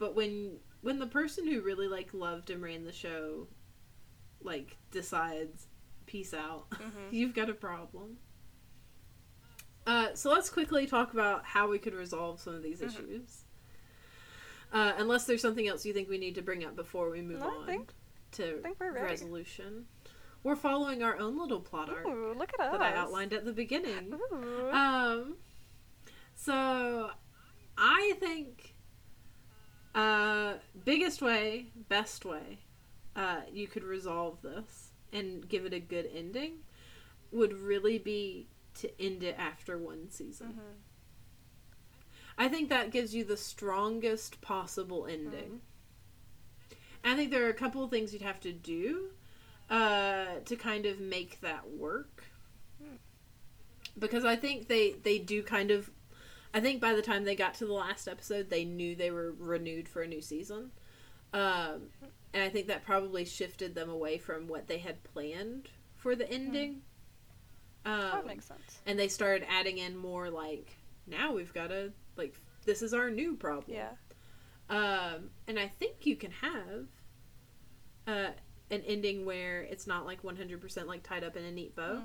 S1: but when when the person who really like loved and ran the show, like decides, peace out,
S2: Mhm.
S1: you've got a problem. Uh, so let's quickly talk about how we could resolve some of these
S2: Mhm.
S1: issues. Uh, unless there's something else you think we need to bring up before we move
S2: No,
S1: on
S2: think-
S1: to
S2: we're
S1: resolution. We're following our own little plot arc
S2: Ooh, look at us.
S1: that I outlined at the beginning.
S2: Ooh.
S1: Um, so I think uh, biggest way, best way, uh, you could resolve this and give it a good ending would really be to end it after one season.
S2: Mhm.
S1: I think that gives you the strongest possible ending. I think there are a couple of things you'd have to do uh, to kind of make that work.
S2: Hmm.
S1: Because I think they they do kind of. I think by the time they got to the last episode, they knew they were renewed for a new season, um, and I think that probably shifted them away from what they had planned for the ending.
S2: that
S1: Um,
S2: makes sense.
S1: and they started adding in more like now we've got to like this is our new problem
S2: Yeah.
S1: um and i think you can have uh an ending where it's not like 100% like tied up in a neat bow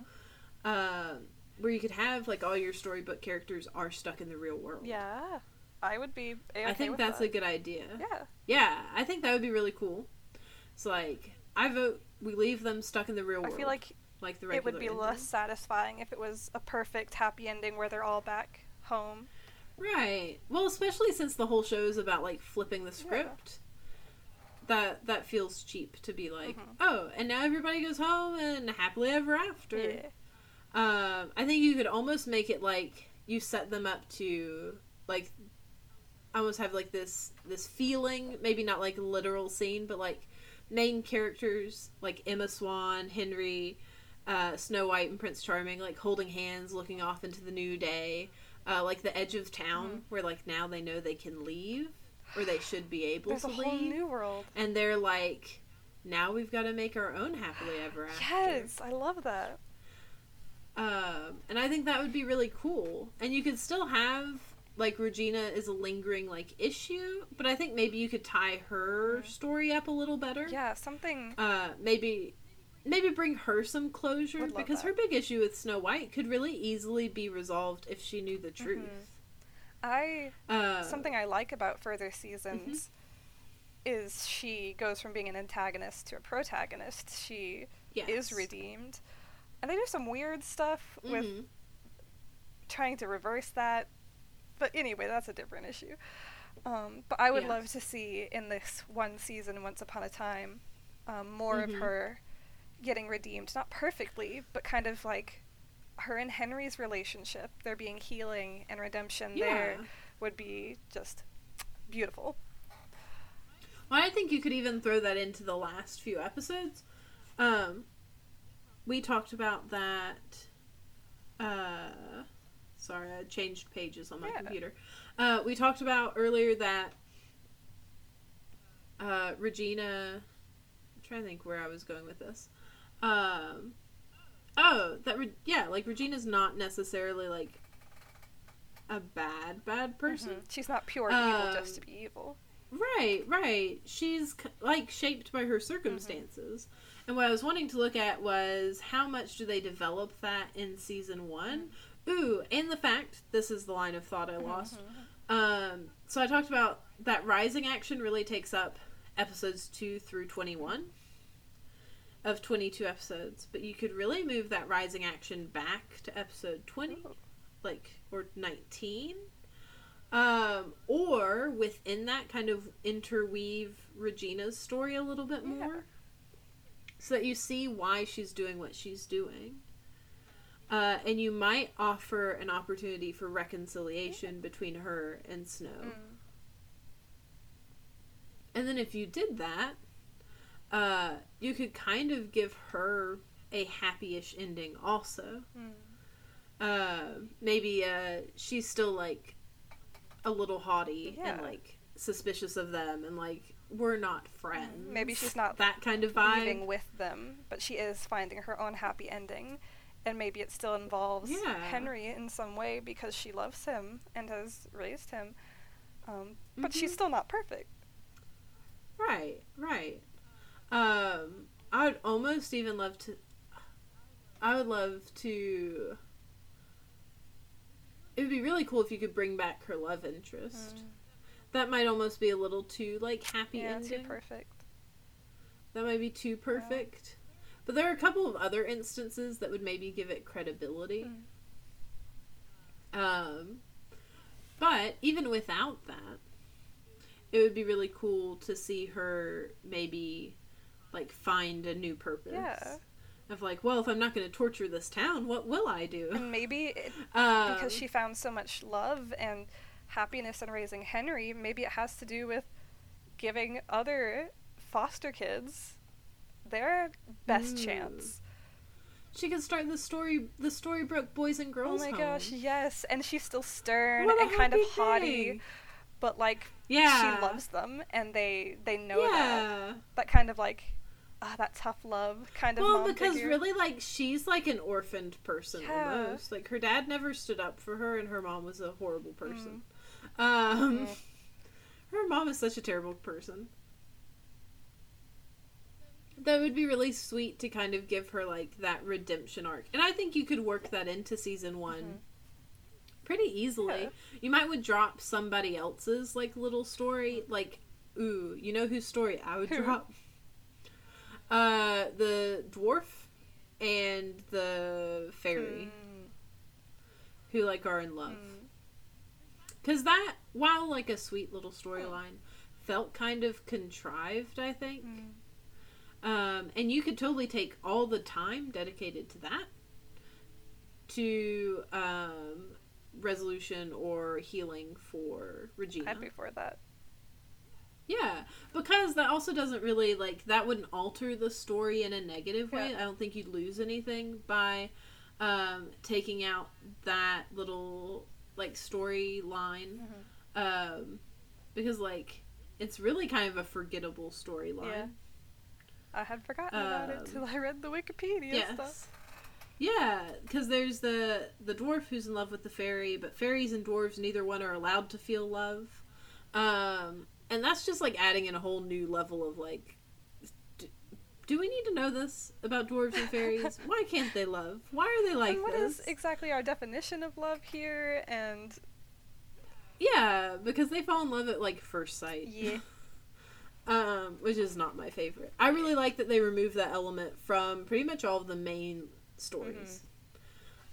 S1: um where you could have like all your storybook characters are stuck in the real world
S2: Yeah. I would be.
S1: I think that's
S2: that.
S1: a good idea
S2: Yeah.
S1: yeah i think that would be really cool It's like i vote we leave them stuck in the real world.
S2: I feel like
S1: like the
S2: it would be
S1: ending.
S2: less satisfying if it was a perfect happy ending where they're all back home.
S1: Right. Well, especially since the whole show is about like flipping the script. That that feels cheap to be like,
S2: Mhm.
S1: oh, and now everybody goes home and happily ever after.
S2: Yeah.
S1: Um, I think you could almost make it like you set them up to like almost have like this this feeling, maybe not like literal scene, but like main characters like Emma Swan, Henry, uh, Snow White, and Prince Charming like holding hands, looking off into the new day, uh, like the edge of town
S2: Mhm.
S1: where like now they know they can leave or they should be able
S2: There's
S1: to
S2: a whole
S1: leave,
S2: new world.
S1: and they're like. Now we've got to make our own happily ever after.
S2: Yes, I love that.
S1: Um, and I think that would be really cool. And you could still have like Regina is a lingering like issue, but I think maybe you could tie her story up a little better.
S2: Yeah, something.
S1: Uh, maybe maybe bring her some closure because
S2: that.
S1: her big issue with Snow White could really easily be resolved if she knew the truth.
S2: I
S1: Uh,
S2: something I like about further
S1: Mm-hmm.
S2: seasons is she goes from being an antagonist to a protagonist. She
S1: yes.
S2: is redeemed. And they do some weird stuff with
S1: Mhm.
S2: trying to reverse that. But anyway, that's a different issue. Um, but I would
S1: Yeah.
S2: love to see in this one season, Once Upon a Time, um, more
S1: Mhm.
S2: of her getting redeemed. Not perfectly, but kind of like her and Henry's relationship. There being healing and redemption there would be just beautiful.
S1: Well, I think you could even throw that into the last few episodes. Um, we talked about that. Uh, sorry, I changed pages on my
S2: Yeah.
S1: computer. Uh, we talked about earlier that uh, Regina. I'm trying to think where I was going with this. Um, oh, that Re- yeah, like Regina's not necessarily like a bad bad person.
S2: Mhm. She's not pure evil just to
S1: Um,
S2: be evil.
S1: Right, right. She's like shaped by her circumstances. And what I was wanting to look at was how much do they develop that in season one? Ooh, and the fact this is the line of thought I lost.
S2: Mhm.
S1: Um, so I talked about that rising action really takes up episodes two through twenty one of twenty two episodes, but you could really move that rising action back to episode twenty
S2: Ooh.
S1: like or 19 Um, or within that, kind of interweave Regina's story a little bit more, so that you see why she's doing what she's doing. Uh, and you might offer an opportunity for reconciliation between her and Snow.
S2: Mm.
S1: And then if you did that, uh, you could kind of give her a happy-ish ending also.
S2: Mm.
S1: Uh, maybe uh, she's still like a little haughty and like suspicious of them and like we're not friends.
S2: Maybe she's not
S1: that kind of vibe.
S2: leaving with them, but she is finding her own happy ending. And maybe it still involves
S1: Yeah.
S2: Henry in some way because she loves him and has raised him. Um, but
S1: Mhm.
S2: she's still not perfect.
S1: Right, right. Um, I would almost even love to. I would love to. It would be really cool if you could bring back her love interest.
S2: Mm.
S1: That might almost be a little too like happy
S2: Yeah,
S1: ending.
S2: too perfect.
S1: That might be too perfect. But there are a couple of other instances that would maybe give it credibility.
S2: Mm.
S1: Um, but even without that, it would be really cool to see her maybe like find a new purpose.
S2: Yeah.
S1: Of like, well, if I'm not going to torture this town, what will I do?
S2: And maybe it,
S1: Um,
S2: because she found so much love and happiness in raising Henry, maybe it has to do with giving other foster kids their best
S1: Ooh.
S2: chance.
S1: she can start the story, the Storybrooke Boys and Girls.
S2: Oh my
S1: Home.
S2: gosh, yes. And she's still stern and kind of haughty,
S1: thing.
S2: but like
S1: Yeah,
S2: she loves them and they they know that.
S1: yeah.
S2: That kind of like ah, that tough love kind of
S1: Well, because
S2: figure.
S1: really, like, she's like an orphaned person
S2: Yeah.
S1: almost. Like, her dad never stood up for her, and her mom was a horrible person.
S2: Mm.
S1: Um, her mom is such a terrible person. That would be really sweet to kind of give her like that redemption arc, and I think you could work that into season one
S2: Mhm.
S1: pretty easily.
S2: Yeah.
S1: You might would drop somebody else's like little story, like ooh, you know whose story I would
S2: Who?
S1: drop? Uh, the dwarf and the fairy
S2: Mm,
S1: who like are in love.
S2: mm.
S1: Because that, while like a sweet little storyline, felt kind of contrived, I think.
S2: Mm.
S1: Um, and you could totally take all the time dedicated to that to um, resolution or healing for Regina.
S2: I'd be for that.
S1: Yeah, because that also doesn't really like that wouldn't alter the story in a negative way.
S2: Yeah.
S1: I don't think you'd lose anything by um, taking out that little like storyline
S2: Mhm.
S1: um, because like it's really kind of a forgettable storyline.
S2: Yeah. I had forgotten about it
S1: Um,
S2: till I read the Wikipedia stuff.
S1: Yeah, because there's the the dwarf who's in love with the fairy, but fairies and dwarves neither one are allowed to feel love, um, and that's just like adding in a whole new level of like, do we need to know this about dwarves and fairies? Why can't they love? Why are they like
S2: and what
S1: this?
S2: is exactly our definition of love here? And
S1: yeah, because they fall in love at like first sight.
S2: Yeah.
S1: um, which is not my favorite. I really like that they removed that element from pretty much all of the main stories.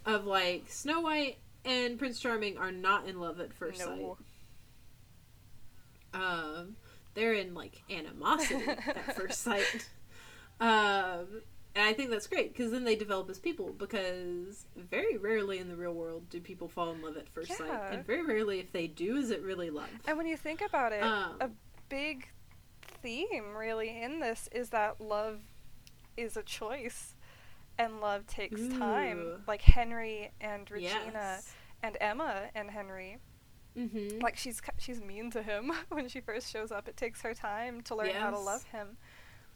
S2: Mm-hmm.
S1: Of like Snow White and Prince Charming are not in love at first
S2: no.
S1: sight. Um, they're in like animosity at first sight. Um, and I think that's great because then they develop as people. Because very rarely in the real world do people fall in love at first sight, and very rarely, if they do, is it really love.
S2: And when you think about it,
S1: Um,
S2: a big theme really in this is that love is a choice and love takes
S1: Ooh.
S2: time. Like Henry and Regina
S1: Yes.
S2: and Emma and Henry.
S1: Mm-hmm.
S2: Like she's she's mean to him when she first shows up. It takes her time to learn how to love him,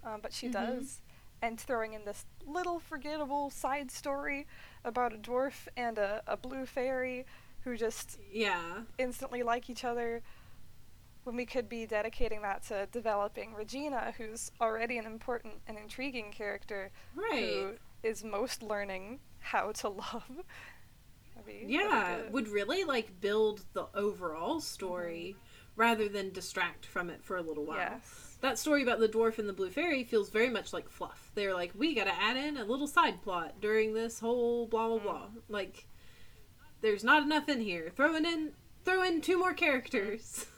S2: um, but she
S1: Mhm.
S2: does. And throwing in this little forgettable side story about a dwarf and a, a blue fairy who just
S1: yeah.
S2: instantly like each other when we could be dedicating that to developing Regina, who's already an important and intriguing character
S1: Right.
S2: who is most learning how to love. Be-
S1: yeah. Would really like build the overall story rather than distract from it for a little while.
S2: Yes.
S1: That story about the dwarf and the blue fairy feels very much like fluff. They're like, we gotta add in a little side plot during this whole blah blah
S2: Mm.
S1: blah. Like, there's not enough in here. Throw it in, throw in two more characters.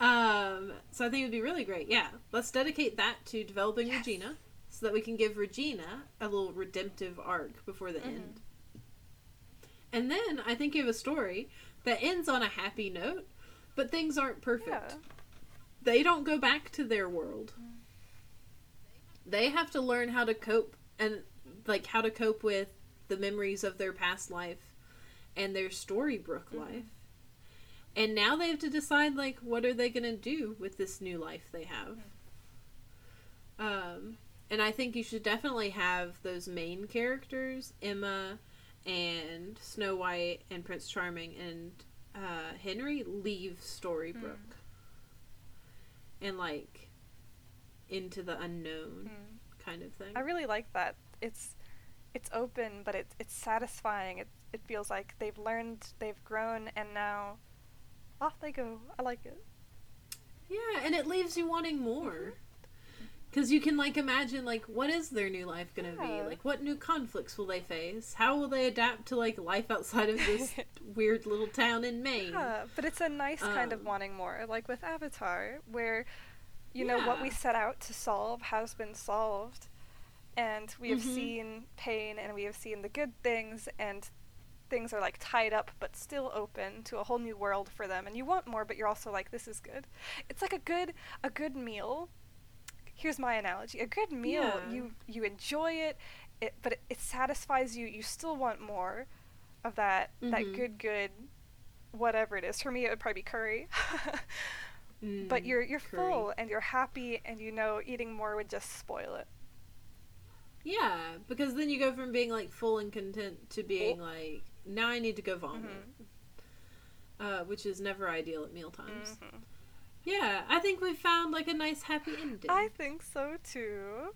S1: Um, so I think it would be really great. Yeah, let's dedicate that to developing
S2: Yes.
S1: Regina, so that we can give Regina a little redemptive arc before the
S2: Mhm.
S1: end. And then I think you have a story that ends on a happy note, but things aren't perfect.
S2: Yeah.
S1: They don't go back to their world. They have to learn how to cope and like how to cope with the memories of their past life and their Storybrooke
S2: Mhm.
S1: life. And now they have to decide like what are they going to do with this new life they have. Um and I think you should definitely have those main characters, Emma and Snow White and Prince Charming and uh, Henry leave Storybrooke and like into the unknown
S2: Mm.
S1: kind of thing.
S2: I really like that. It's it's open, but it's it's satisfying. It it feels like they've learned, they've grown, and now off they go. I like it.
S1: yeah, and it leaves you wanting more. Cuz you can like imagine like what is their new life going to
S2: Yeah.
S1: be? Like what new conflicts will they face? How will they adapt to like life outside of this weird little town in Maine?
S2: Yeah, but it's a nice kind of
S1: Um,
S2: wanting more, like with Avatar, where you know what we set out to solve has been solved, and we have
S1: Mhm.
S2: seen pain and we have seen the good things, and things are like tied up but still open to a whole new world for them. And you want more, but you're also like, this is good. It's like a good a good meal. Here's my analogy: a good meal.
S1: Yeah.
S2: You you enjoy it, it but it, it satisfies you. You still want more of that that
S1: Mhm.
S2: good good whatever it is. For me, it would probably be curry. but
S1: Mm,
S2: you're you're
S1: curry.
S2: full and you're happy, and you know eating more would just spoil it.
S1: Yeah, because then you go from being like full and content to being like now I need to go vomit.
S2: Mm-hmm.
S1: Uh, which is never ideal at meal times.
S2: Mhm.
S1: Yeah, I think we found like a nice happy ending.
S2: I think so too.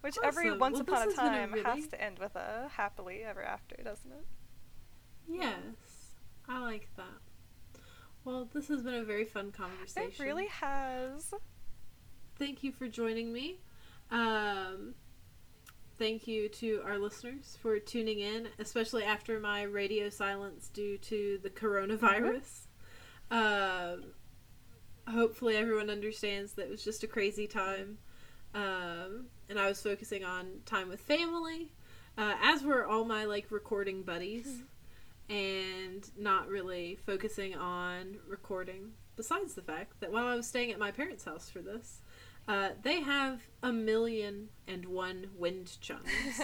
S2: Which every
S1: Awesome.
S2: once
S1: Well,
S2: upon a
S1: been a
S2: time
S1: really-
S2: has to end with a happily ever after, doesn't it?
S1: Yes, I like that. Well, this has been a very fun conversation.
S2: It really has.
S1: Thank you for joining me. Um, thank you to our listeners for tuning in, especially after my radio silence due to the coronavirus. Um, hopefully, everyone understands that it was just a crazy time. Um, and I was focusing on time with family, uh, as were all my like recording buddies, and not really focusing on recording. Besides the fact that while I was staying at my parents' house for this, uh, they have a million and one wind chimes,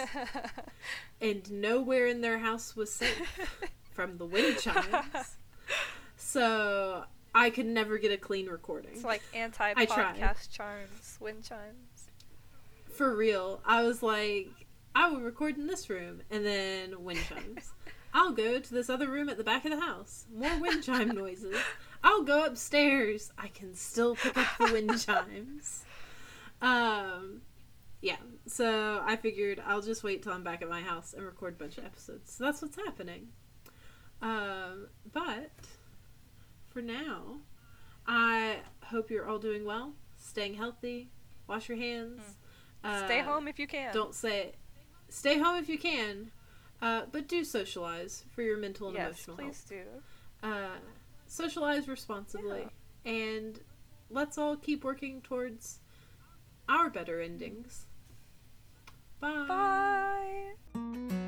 S1: and nowhere in their house was safe from the wind chimes. So I could never get a clean recording.
S2: it's like anti podcast charms, wind chimes.
S1: For real. I was like, I will record in this room and then wind chimes. I'll go to this other room at the back of the house. More wind chime noises. I'll go upstairs. I can still pick up the wind chimes. Um yeah. So I figured I'll just wait till I'm back at my house and record a bunch of episodes. So that's what's happening. Um but for now, I hope you're all doing well, staying healthy, wash your hands.
S2: Stay
S1: uh,
S2: home if you can.
S1: Don't say stay home if you can, uh, but do socialize for your mental and
S2: yes,
S1: emotional
S2: please do.
S1: health. Uh, socialize responsibly, and let's all keep working towards our better endings. Bye.
S2: Bye.